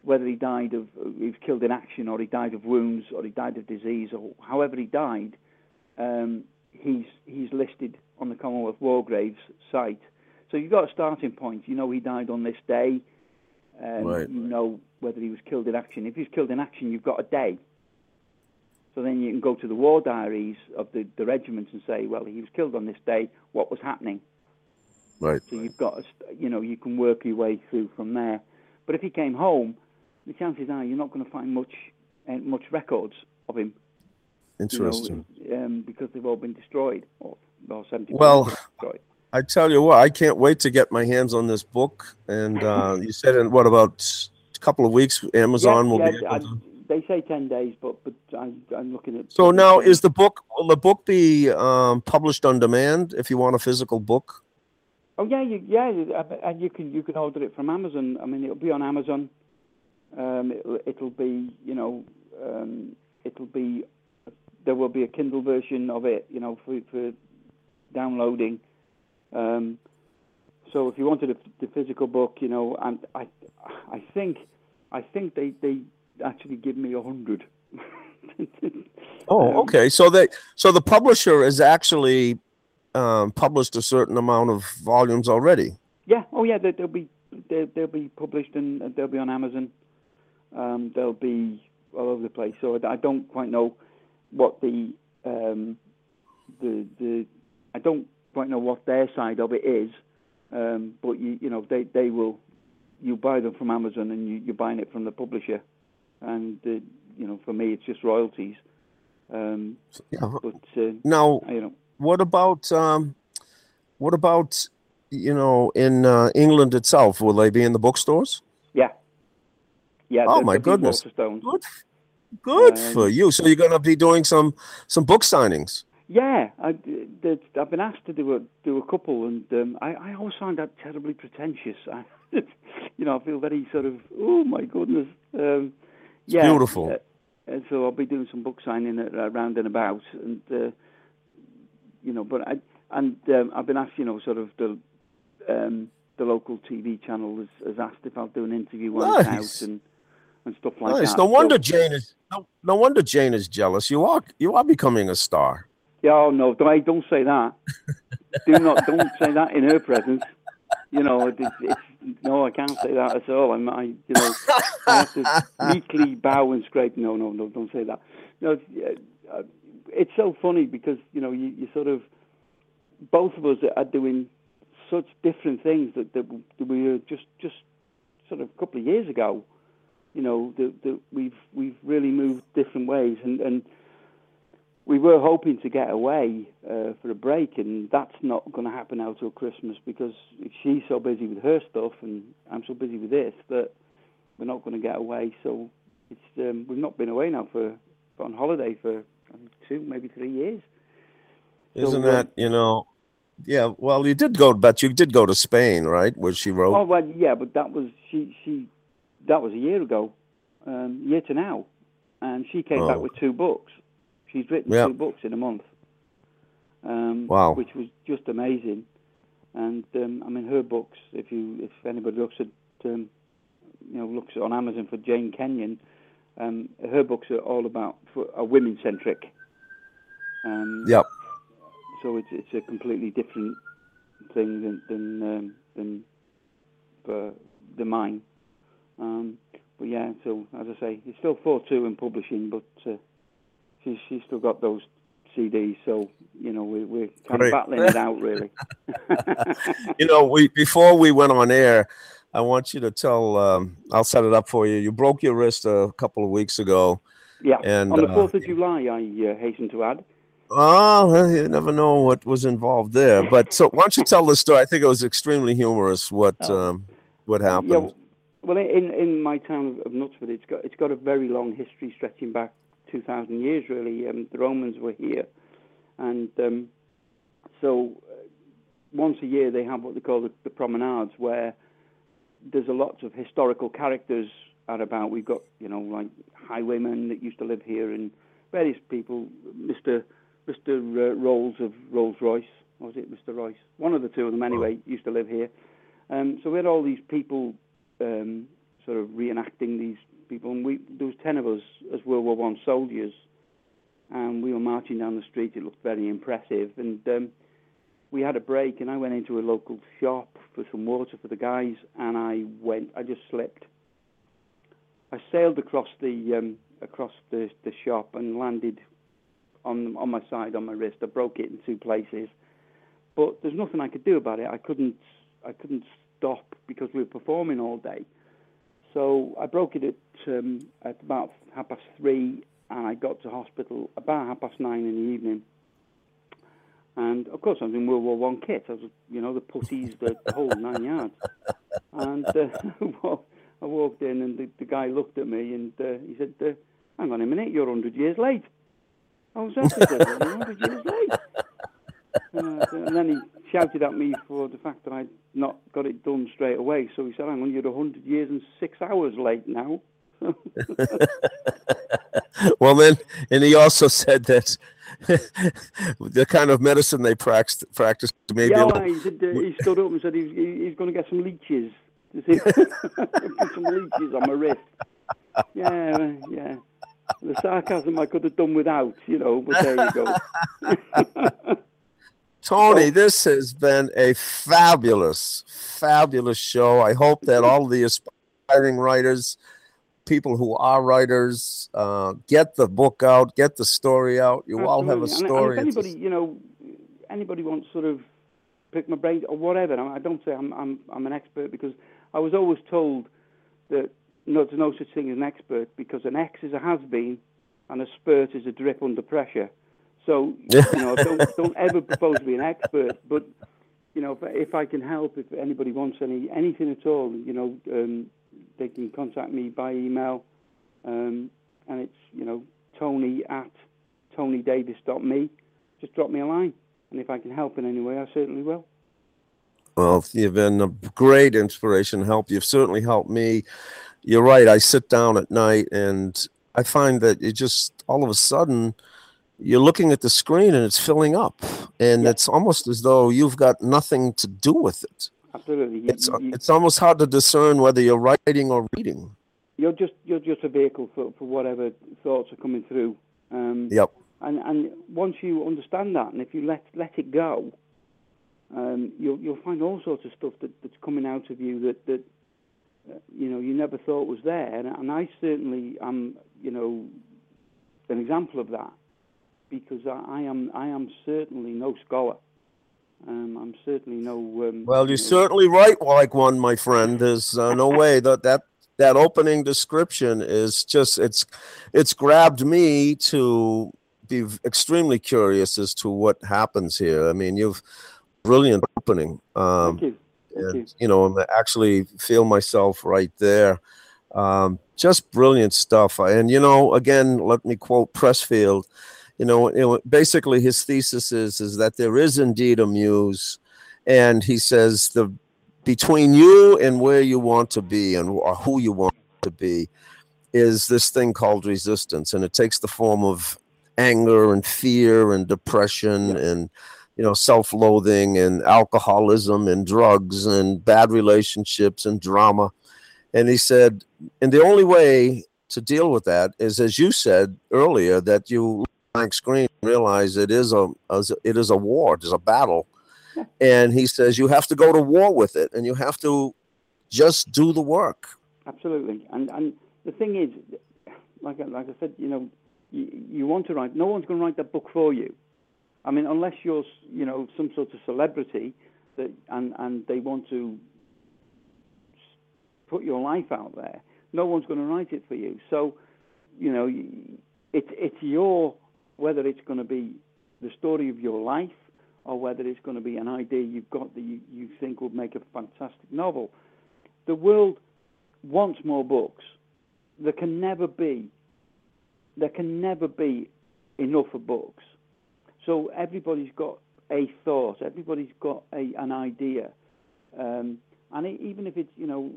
Speaker 1: whether he died of he was killed in action or he died of wounds or he died of disease or however he died. Um, he's he's listed on the Commonwealth War Graves site. So you've got a starting point. You know he died on this day. Um,
Speaker 2: Right.
Speaker 1: You know whether he was killed in action. If he was killed in action, you've got a day. So then you can go to the war diaries of the, the regiments and say, well, he was killed on this day. What was happening?
Speaker 2: Right.
Speaker 1: So you've got, a, you know, you can work your way through from there. But if he came home, the chances are you're not going to find much uh, much records of him. you know,
Speaker 2: Interesting.
Speaker 1: um, because they've all been destroyed, or, or 70
Speaker 2: Well,
Speaker 1: destroyed.
Speaker 2: I tell you what, I can't wait to get my hands on this book. And uh, you said in what about a couple of weeks, Amazon
Speaker 1: yeah,
Speaker 2: will
Speaker 1: yeah,
Speaker 2: be able
Speaker 1: I-
Speaker 2: to.
Speaker 1: They say 10 days, but but I, I'm looking at.
Speaker 2: So now, is the book will the book be um, published on demand if you want a physical book?
Speaker 1: Oh yeah, you, yeah, and you can you can order it from Amazon. I mean, it'll be on Amazon. Um, it'll, it'll be you know um, it'll be there will be a Kindle version of it, you know, for for downloading. Um, so if you wanted a, the physical book, you know, and I I think I think they they actually give me a hundred.
Speaker 2: Oh,
Speaker 1: Um,
Speaker 2: okay. So they so the publisher has actually um, published a certain amount of volumes already.
Speaker 1: Yeah. Oh, yeah. They, they'll be they, they'll be published and they'll be on Amazon. Um, they'll be all over the place. So I, I don't quite know what the um, the the I don't quite know what their side of it is, um, but you you know they they will you buy them from Amazon and you, you're buying it from the publisher, and uh, you know for me it's just royalties. Um,
Speaker 2: Yeah.
Speaker 1: but uh,
Speaker 2: Now,
Speaker 1: you know
Speaker 2: what about um, what about you know in uh, England itself? Will they be in the bookstores?
Speaker 1: Yeah yeah.
Speaker 2: Oh,
Speaker 1: the-
Speaker 2: my
Speaker 1: the
Speaker 2: goodness.
Speaker 1: Waterstones.
Speaker 2: Good, good
Speaker 1: Um,
Speaker 2: for you. So you're going to be doing some some book signings.
Speaker 1: Yeah, I, I've been asked to do a do a couple, and um, I, I always find that terribly pretentious. I, you know, I feel very sort of oh my goodness. Um, yeah,
Speaker 2: beautiful.
Speaker 1: uh, and so I'll be doing some book signing around and about, and uh, you know, but I and um, I've been asked, you know, sort of the um, the local TV channel has, has asked if I'll do an interview when it's
Speaker 2: Nice.
Speaker 1: out and and stuff like
Speaker 2: Nice.
Speaker 1: that.
Speaker 2: No
Speaker 1: So-
Speaker 2: wonder Jane is no, no wonder Jane is jealous. You are you are becoming a star.
Speaker 1: Yeah, oh no, don't, don't say that. Do not, don't say that in her presence. You know, it, it's, no, I can't say that at all. I'm, I, you know, I have to meekly bow and scrape. No, no, no, don't say that. No, it's, uh, it's so funny because you know you, you sort of both of us are doing such different things that, that we were just just sort of a couple of years ago. You know, that, that we've we've really moved different ways and and we were hoping to get away uh, for a break, and that's not going to happen now till Christmas because she's so busy with her stuff, and I'm so busy with this that we're not going to get away. So it's um, we've not been away now for on holiday for think, two, maybe three years.
Speaker 2: Isn't
Speaker 1: uh,
Speaker 2: that you know? Yeah. Well, you did go, but you did go to Spain, right? Where she wrote.
Speaker 1: Oh well, yeah, but that was she. She that was a year ago, um, year to now, and she came back
Speaker 2: Oh.
Speaker 1: with two books. She's written
Speaker 2: Yeah.
Speaker 1: two books in a month. Um,
Speaker 2: Wow.
Speaker 1: Which was just amazing, and um, I mean her books. If you if anybody looks at um, you know looks on Amazon for Jane Kenyon, um, her books are all about for, are women centric. Um,
Speaker 2: Yep.
Speaker 1: so it's it's a completely different thing than than um, than for the mine. Um, but yeah, so as I say, it's still four two in publishing, but uh, she's she's still got those CDs. So you know we we're kind
Speaker 2: Great.
Speaker 1: of battling it out really.
Speaker 2: You know, we before we went on air, I want you to tell. Um, I'll set it up for you. You broke your wrist a couple of weeks ago.
Speaker 1: yeah,
Speaker 2: And,
Speaker 1: on the
Speaker 2: uh,
Speaker 1: fourth of July, I uh, hasten to add.
Speaker 2: Oh, well, you never know what was involved there. But so, why don't you tell the story? I think it was extremely humorous. What
Speaker 1: Oh.
Speaker 2: um, what happened?
Speaker 1: Yeah, well, in in my town of Knutsford, it's got it's got a very long history stretching back two thousand years. Really, um, the Romans were here, and um, so uh, once a year they have what they call the, the promenades, where there's a lot of historical characters out about. We've got you know like highwaymen that used to live here and various people. Mister Mister uh, Rolls of Rolls Royce, was it Mister Royce? One of the two of them anyway used to live here. Um, so we had all these people um, sort of reenacting these people, and we there was ten of us as World War One soldiers, and we were marching down the street. It looked very impressive, and um, we had a break, and I went into a local shop for some water for the guys, and I went. I just slipped. I sailed across the um, across the, the shop and landed on on my side on my wrist. I broke it in two places, but there's nothing I could do about it. I couldn't I couldn't stop because we were performing all day. So I broke it at um, at about half past three, and I got to hospital about half past nine in the evening. And of course, I was in World War One kit. I was, you know, the puttees, the, whole nine yards. And uh, well, I walked in, and the, the guy looked at me, and uh, he said, uh, "Hang on a minute, you're hundred years late." I was hundred years late." Uh, and then he shouted at me for the fact that I'd not got it done straight away. So he said, "Hang on, you're hundred years and six hours late now."
Speaker 2: Well, then, and he also said that the kind of medicine they practiced, practiced maybe.
Speaker 1: yeah,
Speaker 2: little-
Speaker 1: he, said, uh, he stood up and said he's, he, he's going to get some leeches. Put some leeches on my wrist. Yeah, yeah. The sarcasm I could have done without, you know, but there you go.
Speaker 2: Tony, this has been a fabulous, fabulous show. I hope that all the aspiring writers people who are writers uh, get the book out, get the story out. You all have a
Speaker 1: Absolutely. And- And,
Speaker 2: It's
Speaker 1: if
Speaker 2: a-
Speaker 1: anybody, you know, anybody wants sort of pick my brain or whatever, I don't say I'm I'm I'm an expert because I was always told that no, there's no such thing as an expert because an X is a has been and a spurt is a drip under pressure. So you know, don't don't ever propose to be an expert, but you know, if, if I can help, if anybody wants any anything at all, you know, um, they can contact me by email, um, and it's you know Tony at TonyDavies.me. Just drop me a line, and if I can help in any way, I certainly will.
Speaker 2: Well, you've been a great inspiration, help. You've certainly helped me. You're right. I sit down at night and I find that it just all of a sudden you're looking at the screen and it's filling up, and
Speaker 1: Yeah.
Speaker 2: it's almost as though you've got nothing to do with it.
Speaker 1: Absolutely, you,
Speaker 2: It's
Speaker 1: you,
Speaker 2: it's almost hard to discern whether you're writing or reading.
Speaker 1: you're just you're just a vehicle for, for whatever thoughts are coming through. Um,
Speaker 2: Yep.
Speaker 1: And and once you understand that, and if you let let it go, um, you'll you'll find all sorts of stuff that, that's coming out of you that that uh, you know you never thought was there. And, and I certainly am you know an example of that because I, I am I am certainly no scholar. Um, I'm certainly no. Um,
Speaker 2: Well, you
Speaker 1: you know,
Speaker 2: certainly write like one, my friend. There's uh, no way that that that opening description is just it's it's grabbed me to be extremely curious as to what happens here. I mean, you've brilliant opening. Um,
Speaker 1: Thank you. Thank you.
Speaker 2: and you know, I'm actually feel myself right there. Um, just brilliant stuff. And you know, again, let me quote Pressfield. You know, you know, basically his thesis is is that there is indeed a muse, and he says the between you and where you want to be and wh- who you want to be is this thing called resistance, and it takes the form of anger and fear and depression and you know self-loathing and alcoholism and drugs and bad relationships and drama. And he said and the only way to deal with that is as you said earlier that you look at the blank screen realize it is a as- it is a war it is a battle and he says you have to go to war with it and you have to just do the work
Speaker 1: Absolutely, and and the thing is, like I- like I said, you know, you, you want to write. No one's going to write that book for you. I mean, unless you're, you know, some sort of celebrity that, and and they want to put your life out there. No one's going to write it for you. So, you know, it's it's your whether it's going to be the story of your life or whether it's going to be an idea you've got that you, you think would make a fantastic novel. The world wants more books. There can never be there can never be enough of books. So everybody's got a thought, everybody's got a, an idea, um, and it, even if it's you know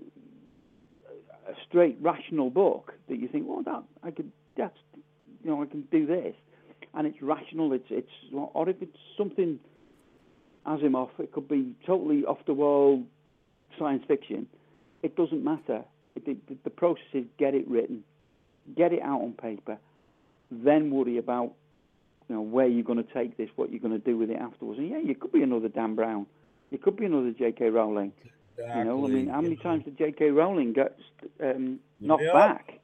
Speaker 1: a straight rational book that you think, well, that I could that's you know I can do this, and it's rational. It's it's or if it's something Asimov, it could be totally off the wall science fiction. It doesn't matter. It, the, the process is get it written, get it out on paper, then worry about you know where you're going to take this, what you're going to do with it afterwards. And yeah, you could be another Dan Brown, you could be another J.K. Rowling. You know, I mean, how many times did J.K. Rowling get um, knocked back?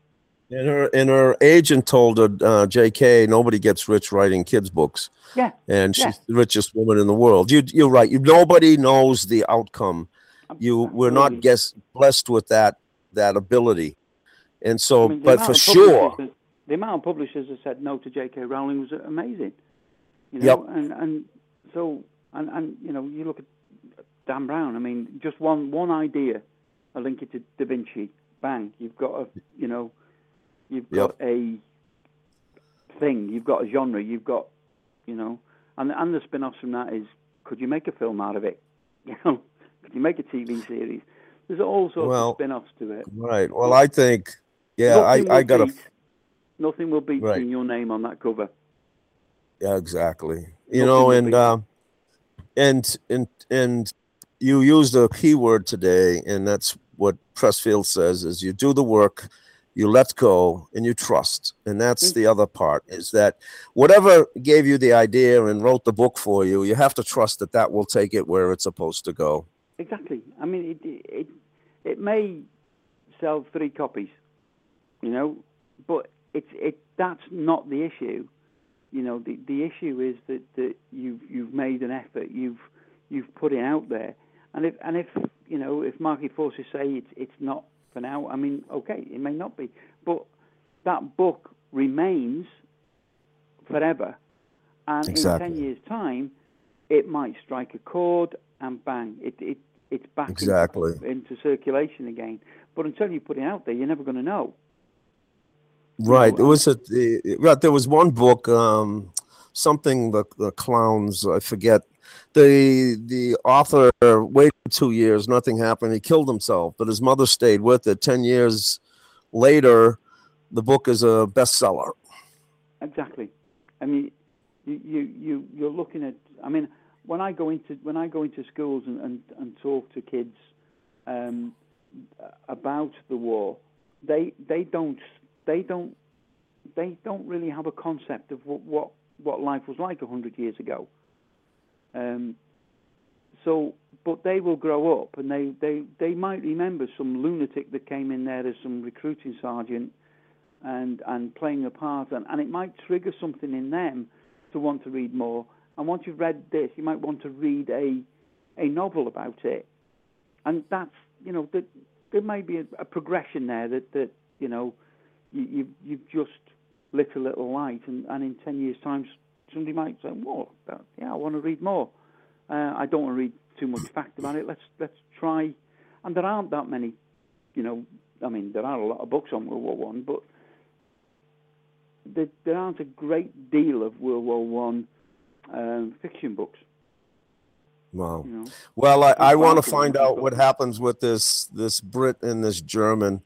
Speaker 2: And her and her agent told her uh, jk nobody gets rich writing kids books
Speaker 1: Yeah,
Speaker 2: and
Speaker 1: Yeah.
Speaker 2: she's the richest woman in the world. You, you're right. You, nobody knows the outcome. You, we're not guess blessed with that that ability, and so,
Speaker 1: I mean,
Speaker 2: but for sure,
Speaker 1: that- the amount of publishers that said no to J.K. Rowling was amazing. You
Speaker 2: Yep.
Speaker 1: and and so and and you know, you look at Dan Brown. I mean, just one one idea, a link it to Da Vinci, bang, you've got a you know, you've got a thing, you've got a genre, you've got you know, and and the spin-offs from that is, could you make a film out of it? You know, could you make a TV series? There's all sorts
Speaker 2: Well,
Speaker 1: of spin-offs to it.
Speaker 2: right. Well, I think, yeah, I,
Speaker 1: Nothing
Speaker 2: I got
Speaker 1: beat- Nothing will beat
Speaker 2: Right.
Speaker 1: your name on that cover.
Speaker 2: yeah, exactly. You
Speaker 1: Nothing
Speaker 2: know, and uh, and and and you used a keyword today, and that's what Pressfield says: is you do the work, you let go, and you trust. And that's
Speaker 1: Mm.
Speaker 2: the other part: is that whatever gave you the idea and wrote the book for you, you have to trust that that will take it where it's supposed to go.
Speaker 1: Exactly. I mean, it it it may sell three copies, You know, but it's it that's not the issue. You know, the the issue is that, that you've you've made an effort, you've you've put it out there, and if and if you know if market forces say it's it's not for now, I mean, okay, it may not be, but that book remains forever, and
Speaker 2: Exactly.
Speaker 1: in ten years' time, it might strike a chord and bang, it it it's back into-
Speaker 2: Exactly.
Speaker 1: into circulation again. But until you put it out there, you're never going to know.
Speaker 2: Right. It was a right. There was one book, um, something the the clowns. I forget. The the author waited two years. Nothing happened. He killed himself, but his mother stayed with it. Ten years later, the book is a bestseller.
Speaker 1: Exactly. I mean, you you you you're looking at. I mean, when I go into when I go into schools and and, and talk to kids um, about the war, they they don't they don't they don't really have a concept of what what, what life was like hundred years ago. Um, so, but they will grow up and they, they, they might remember some lunatic that came in there as some recruiting sergeant and and playing a part, and, and it might trigger something in them to want to read more. And once you've read this, you might want to read a a novel about it, and that's you know that there may be a, a progression there that that you know you, you you've just lit a little light, and, and in ten years' time, somebody might say, "Well, yeah, I want to read more. Uh, I don't want to read too much fact about it. Let's let's try." And there aren't that many, you know. I mean, there are a lot of books on World War One, but there, there aren't a great deal of World War One um, fiction books.
Speaker 2: Wow.
Speaker 1: You know,
Speaker 2: Well, I, I want to find out what happens with this this Brit and this German.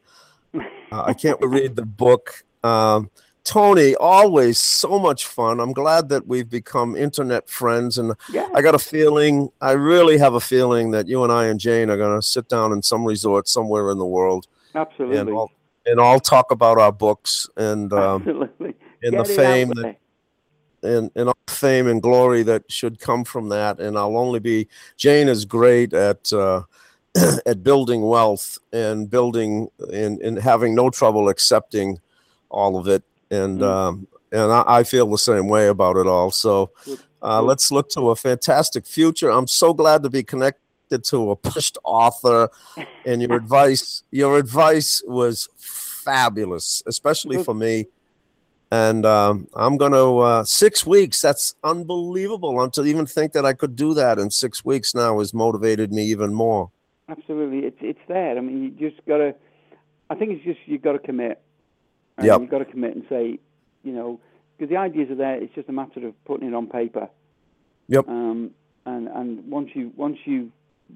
Speaker 2: Uh, I can't read the book. Um, Tony, always so much fun. I'm glad that we've become internet friends, and
Speaker 1: yeah,
Speaker 2: I got a feeling, I really have a feeling that you and I and Jane are going to sit down in some resort somewhere in the world,
Speaker 1: absolutely,
Speaker 2: and all and all talk about our books and um,
Speaker 1: absolutely.
Speaker 2: and the
Speaker 1: Get
Speaker 2: fame that and, and all the fame and glory that should come from that. And I'll only be Jane is great at uh, at building wealth and building and, and having no trouble accepting all of it. And
Speaker 1: Mm.
Speaker 2: um, and I, I feel the same way about it all. So uh, let's look to a fantastic future. I'm so glad to be connected to a pushed author, and your advice your advice was fabulous, especially for me and um, I'm going to uh, six weeks. That's unbelievable. And to even think that I could do that in six weeks now has motivated me even more.
Speaker 1: Absolutely, it's it's there. I mean, you just got to. I think it's just you got to commit. And
Speaker 2: Yep.
Speaker 1: You've got to commit and say, you know, because the ideas are there. It's just a matter of putting it on paper.
Speaker 2: Yep.
Speaker 1: Um, and and once you once you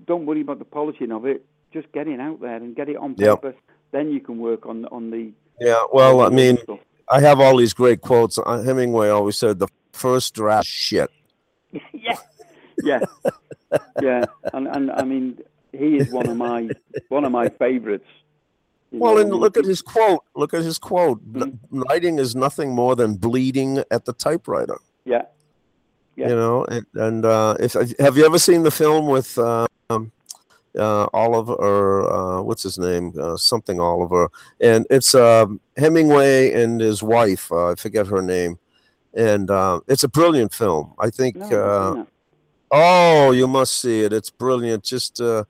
Speaker 1: don't worry about the polishing of it, just get it out there and get it on paper. Yep. Then you can work on on the.
Speaker 2: Yeah. Well, I mean,
Speaker 1: stuff.
Speaker 2: I have all these great quotes. Uh, Hemingway always said, "The first draft, shit."
Speaker 1: yeah, yeah, yeah. And and I mean, he is one of my one of my favorites.
Speaker 2: Well,
Speaker 1: know,
Speaker 2: and look at his quote. Look at his quote.
Speaker 1: Mhm.
Speaker 2: Writing is nothing more than bleeding at the typewriter.
Speaker 1: Yeah, Yeah.
Speaker 2: You know, and, and uh, if have you ever seen the film with uh, um, uh, Oliver or uh, what's his name, uh, something Oliver, and it's um, Hemingway and his wife. Uh, I forget her name, and uh, it's a brilliant film. I think.
Speaker 1: no,
Speaker 2: uh. Oh, you must see it. It's brilliant. Just uh,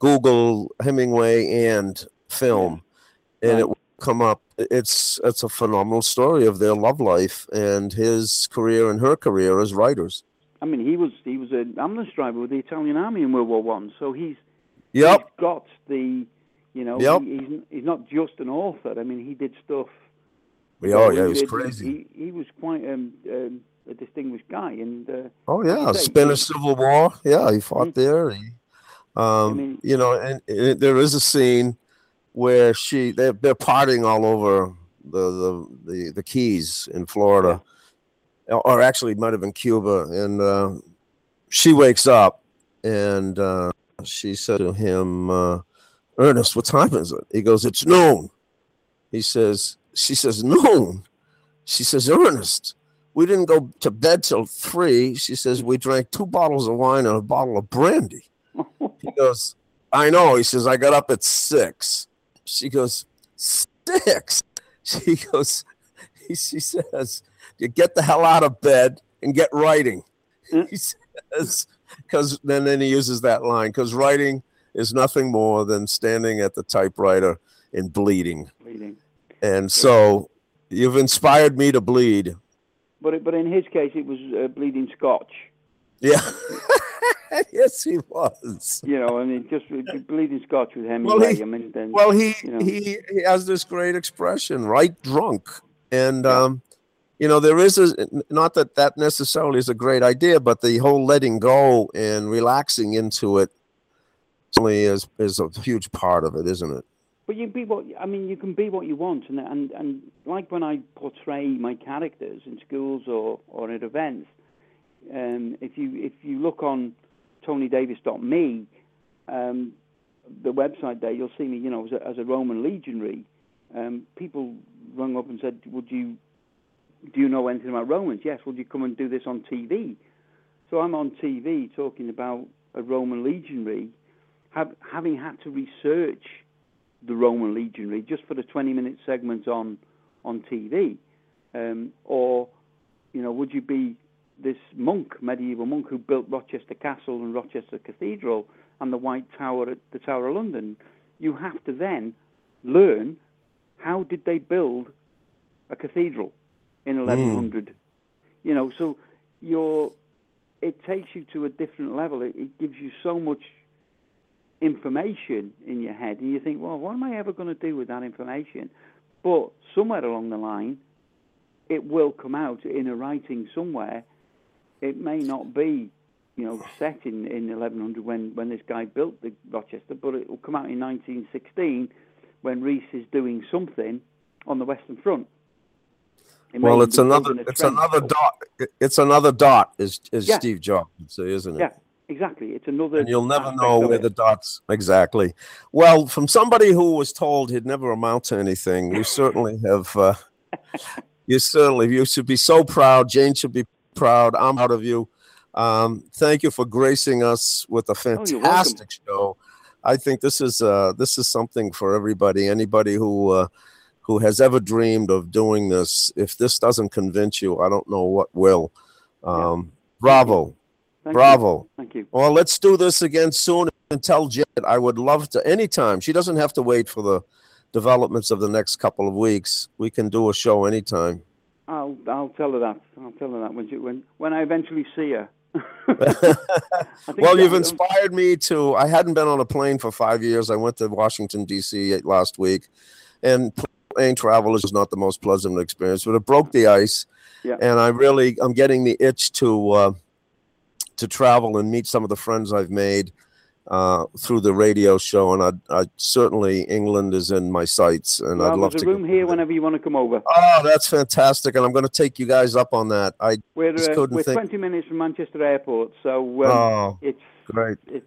Speaker 2: Google Hemingway and film, and
Speaker 1: Right.
Speaker 2: it will come up. It's it's a phenomenal story of their love life and his career and her career as writers.
Speaker 1: I mean, he was he was an ambulance driver with the Italian army in World War One, so he's
Speaker 2: Yep.
Speaker 1: he's got the, you know,
Speaker 2: Yep.
Speaker 1: he, he's he's not just an author. I mean, he did stuff.
Speaker 2: Oh
Speaker 1: you
Speaker 2: yeah, he was
Speaker 1: did-
Speaker 2: crazy.
Speaker 1: He, he was quite um, um, a distinguished guy, and uh,
Speaker 2: Oh yeah,
Speaker 1: say,
Speaker 2: Spanish Civil War. Yeah, he fought
Speaker 1: Mhm.
Speaker 2: there. He, um,
Speaker 1: mean-
Speaker 2: you know, and it, there is a scene where she they're, they're partying all over the the the, the Keys in Florida, or actually might have been Cuba, and uh, she wakes up and uh, she said to him, uh, "Ernest, what time is it?" He goes, "It's noon." He says, "She says noon." She says, "Ernest." We didn't go to bed till three. She says we drank two bottles of wine and a bottle of brandy. He goes, I know. He says, I got up at six. She goes, Six? she goes, he, she says, you get the hell out of bed and get writing.
Speaker 1: Mm.
Speaker 2: He says, because then, then he uses that line, because writing is nothing more than standing at the typewriter and bleeding.
Speaker 1: bleeding.
Speaker 2: And so you've inspired me to bleed.
Speaker 1: But but in his case, it was uh, bleeding Scotch.
Speaker 2: Yeah. yes, he was.
Speaker 1: You know, I mean, just bleeding Scotch with Hemingway.
Speaker 2: he-
Speaker 1: I mean, then
Speaker 2: Well, he
Speaker 1: you know.
Speaker 2: he he has this great expression, right? Drunk, and
Speaker 1: Yeah.
Speaker 2: um, you know, there is a not that that necessarily is a great idea, but the whole letting go and relaxing into it certainly is is a huge part of it, isn't it?
Speaker 1: But you be what I mean. You can be what you want, and and and like when I portray my characters in schools or or at events, um, if you if you look on TonyDavies.me, um, the website there, you'll see me. You know, as a, as a Roman legionary. Um, people rung up and said, "Would you do you know anything about Romans? Yes. Would you come and do this on TV?" So I'm on TV talking about a Roman legionary, have, having had to research the Roman legionary just for the 20 minute segment on on TV, um, or you know, would you be this monk, medieval monk who built Rochester Castle and Rochester Cathedral and the White Tower at the Tower of London? You have to then learn how did they build a cathedral in hmm. 1100. You know, so you're it takes you to a different level. It, it gives you so much information in your head, and you think, well, what am I ever going to do with that information? But somewhere along the line, it will come out in a writing somewhere. It may not be, you know, set in, in 1100 when, when this guy built the Rochester, but it will come out in 1916 when Rhys is doing something on the Western Front. It
Speaker 2: Well, it's another it's
Speaker 1: trench.
Speaker 2: another dot. It's another dot, is as
Speaker 1: Yeah.
Speaker 2: Steve Jobs would say, isn't it?
Speaker 1: Yeah, exactly. It's another.
Speaker 2: and you'll never know where
Speaker 1: it.
Speaker 2: the dots exactly. Well, from somebody who was told he'd never amount to anything, you certainly have. Uh, you certainly you should be so proud. Jane should be proud. I'm proud of you. Um, thank you for gracing us with a
Speaker 1: Oh,
Speaker 2: fantastic show. I think this is uh, this is something for everybody. Anybody who uh, who has ever dreamed of doing this, if this doesn't convince you, I don't know what will. Um, Bravo,
Speaker 1: Thank you.
Speaker 2: bravo.
Speaker 1: Thank you.
Speaker 2: Well, let's do this again soon and tell Jet I would love to anytime. She doesn't have to wait for the developments of the next couple of weeks. We can do a show anytime.
Speaker 1: I'll I'll tell her that. I'll tell her that when she, when when I eventually see her.
Speaker 2: Well, you've inspired me to. I hadn't been on a plane for five years. I went to Washington D.C. last week, and plane travel is not the most pleasant experience, but it broke the ice.
Speaker 1: Yeah.
Speaker 2: And I really, I'm getting the itch to uh, to travel and meet some of the friends I've made uh, through the radio show. And I, I certainly England is in my sights, and I'd
Speaker 1: Well,
Speaker 2: love
Speaker 1: there's
Speaker 2: to.
Speaker 1: a room here whenever you want to come over.
Speaker 2: Oh, that's fantastic! And I'm going to take you guys up on that. I
Speaker 1: We're uh, we're
Speaker 2: think-
Speaker 1: 20 minutes from Manchester Airport, so um,
Speaker 2: oh,
Speaker 1: it's
Speaker 2: great.
Speaker 1: it's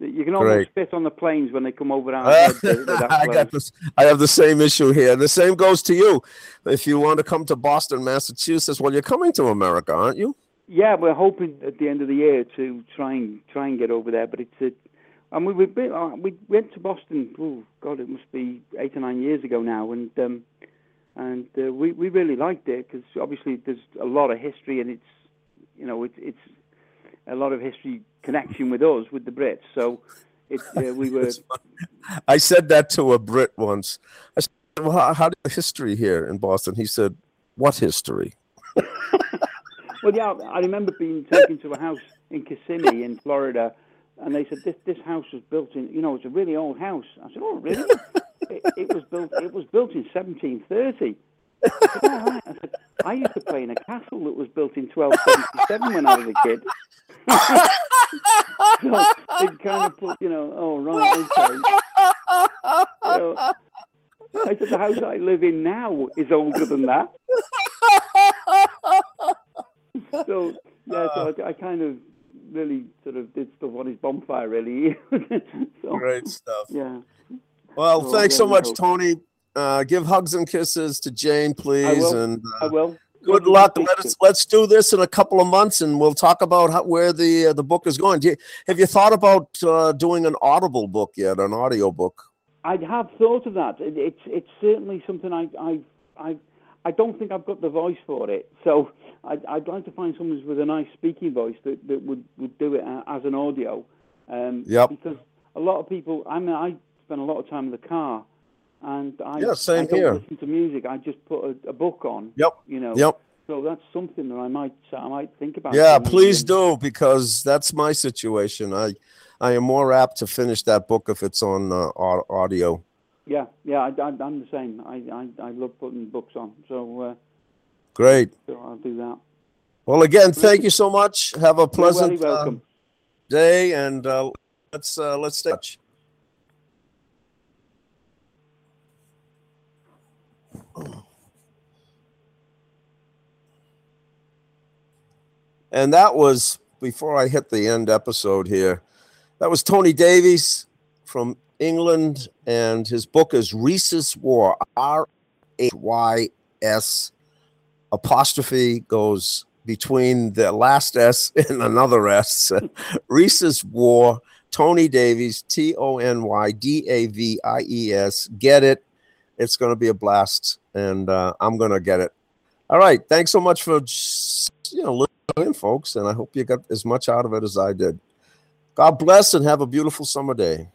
Speaker 1: you can almost
Speaker 2: Great.
Speaker 1: spit on the planes when they come over our heads. with that
Speaker 2: I got this. I have the same issue here. The same goes to you. If you want to come to Boston, Massachusetts, well, you're coming to America, aren't you?
Speaker 1: Yeah, we're hoping at the end of the year to try and try and get over there, but it's a, and we we've been, uh, we went to Boston. Oh God, it must be eight or nine years ago now, and um, and uh, we we really liked it because obviously there's a lot of history and it's you know it's it's a lot of history connection with us with the Brits. So it uh, we were
Speaker 2: I said that to a Brit once. I said, "Well, how, how the history here in Boston?" He said, "What history?"
Speaker 1: Well, yeah, I remember being taken to a house in Kissimmee in Florida, and they said this this house was built in, you know, it's a really old house. I said, oh, really? it, it was built. It was built in 1730. I said, "All right." I said, I used to play in a castle that was built in 1277 when I was a kid. so it kind of put, you know, oh right, okay. So, I said the house I live in now is older than that. so yeah, so I, I kind of really sort of did stuff on his bonfire, really. so,
Speaker 2: Great stuff.
Speaker 1: Yeah,
Speaker 2: Well,
Speaker 1: Oh,
Speaker 2: thanks so much,
Speaker 1: hope.
Speaker 2: Tony. Uh, give hugs and kisses to Jane, please,
Speaker 1: will.
Speaker 2: and
Speaker 1: I
Speaker 2: uh,
Speaker 1: will.
Speaker 2: good luck. Let us, let's do this in a couple of months, and we'll talk about how, where the uh, the book is going. You, have you thought about uh, doing an Audible book yet, an audio book?
Speaker 1: I have thought of that. It, it's it's certainly something I I I I don't think I've got the voice for it. So I'd, I'd like to find someone with a nice speaking voice that, that would, would do it as an audio. Um,
Speaker 2: Yep.
Speaker 1: Because a lot of people, I mean, I spend a lot of time in the car, and I,
Speaker 2: Yeah, same
Speaker 1: I don't
Speaker 2: here.
Speaker 1: listen to music. I just put a, a book on.
Speaker 2: Yep.
Speaker 1: You know.
Speaker 2: Yep.
Speaker 1: So that's something that I might I might think about.
Speaker 2: Yeah, please do because that's my situation. I I am more apt to finish that book if it's on uh, audio.
Speaker 1: Yeah, yeah, I, I, I'm the same. I, I, I love putting books on, so, uh,
Speaker 2: Great.
Speaker 1: so I'll do that.
Speaker 2: Well, again, thank you so much. Have a pleasant uh, day, and uh, let's uh, let's stay. touch. And that was before I hit the end episode here. That was Tony Davies from England, and his book is Rhys's War. R H Y S apostrophe goes between the last S and another S. Rhys's War. Tony Davies, T O N Y D A V I E S. Get it. It's going to be a blast, and uh, I'm going to get it. All right. Thanks so much for you know listening, folks, and I hope you got as much out of it as I did. God bless and have a beautiful summer day.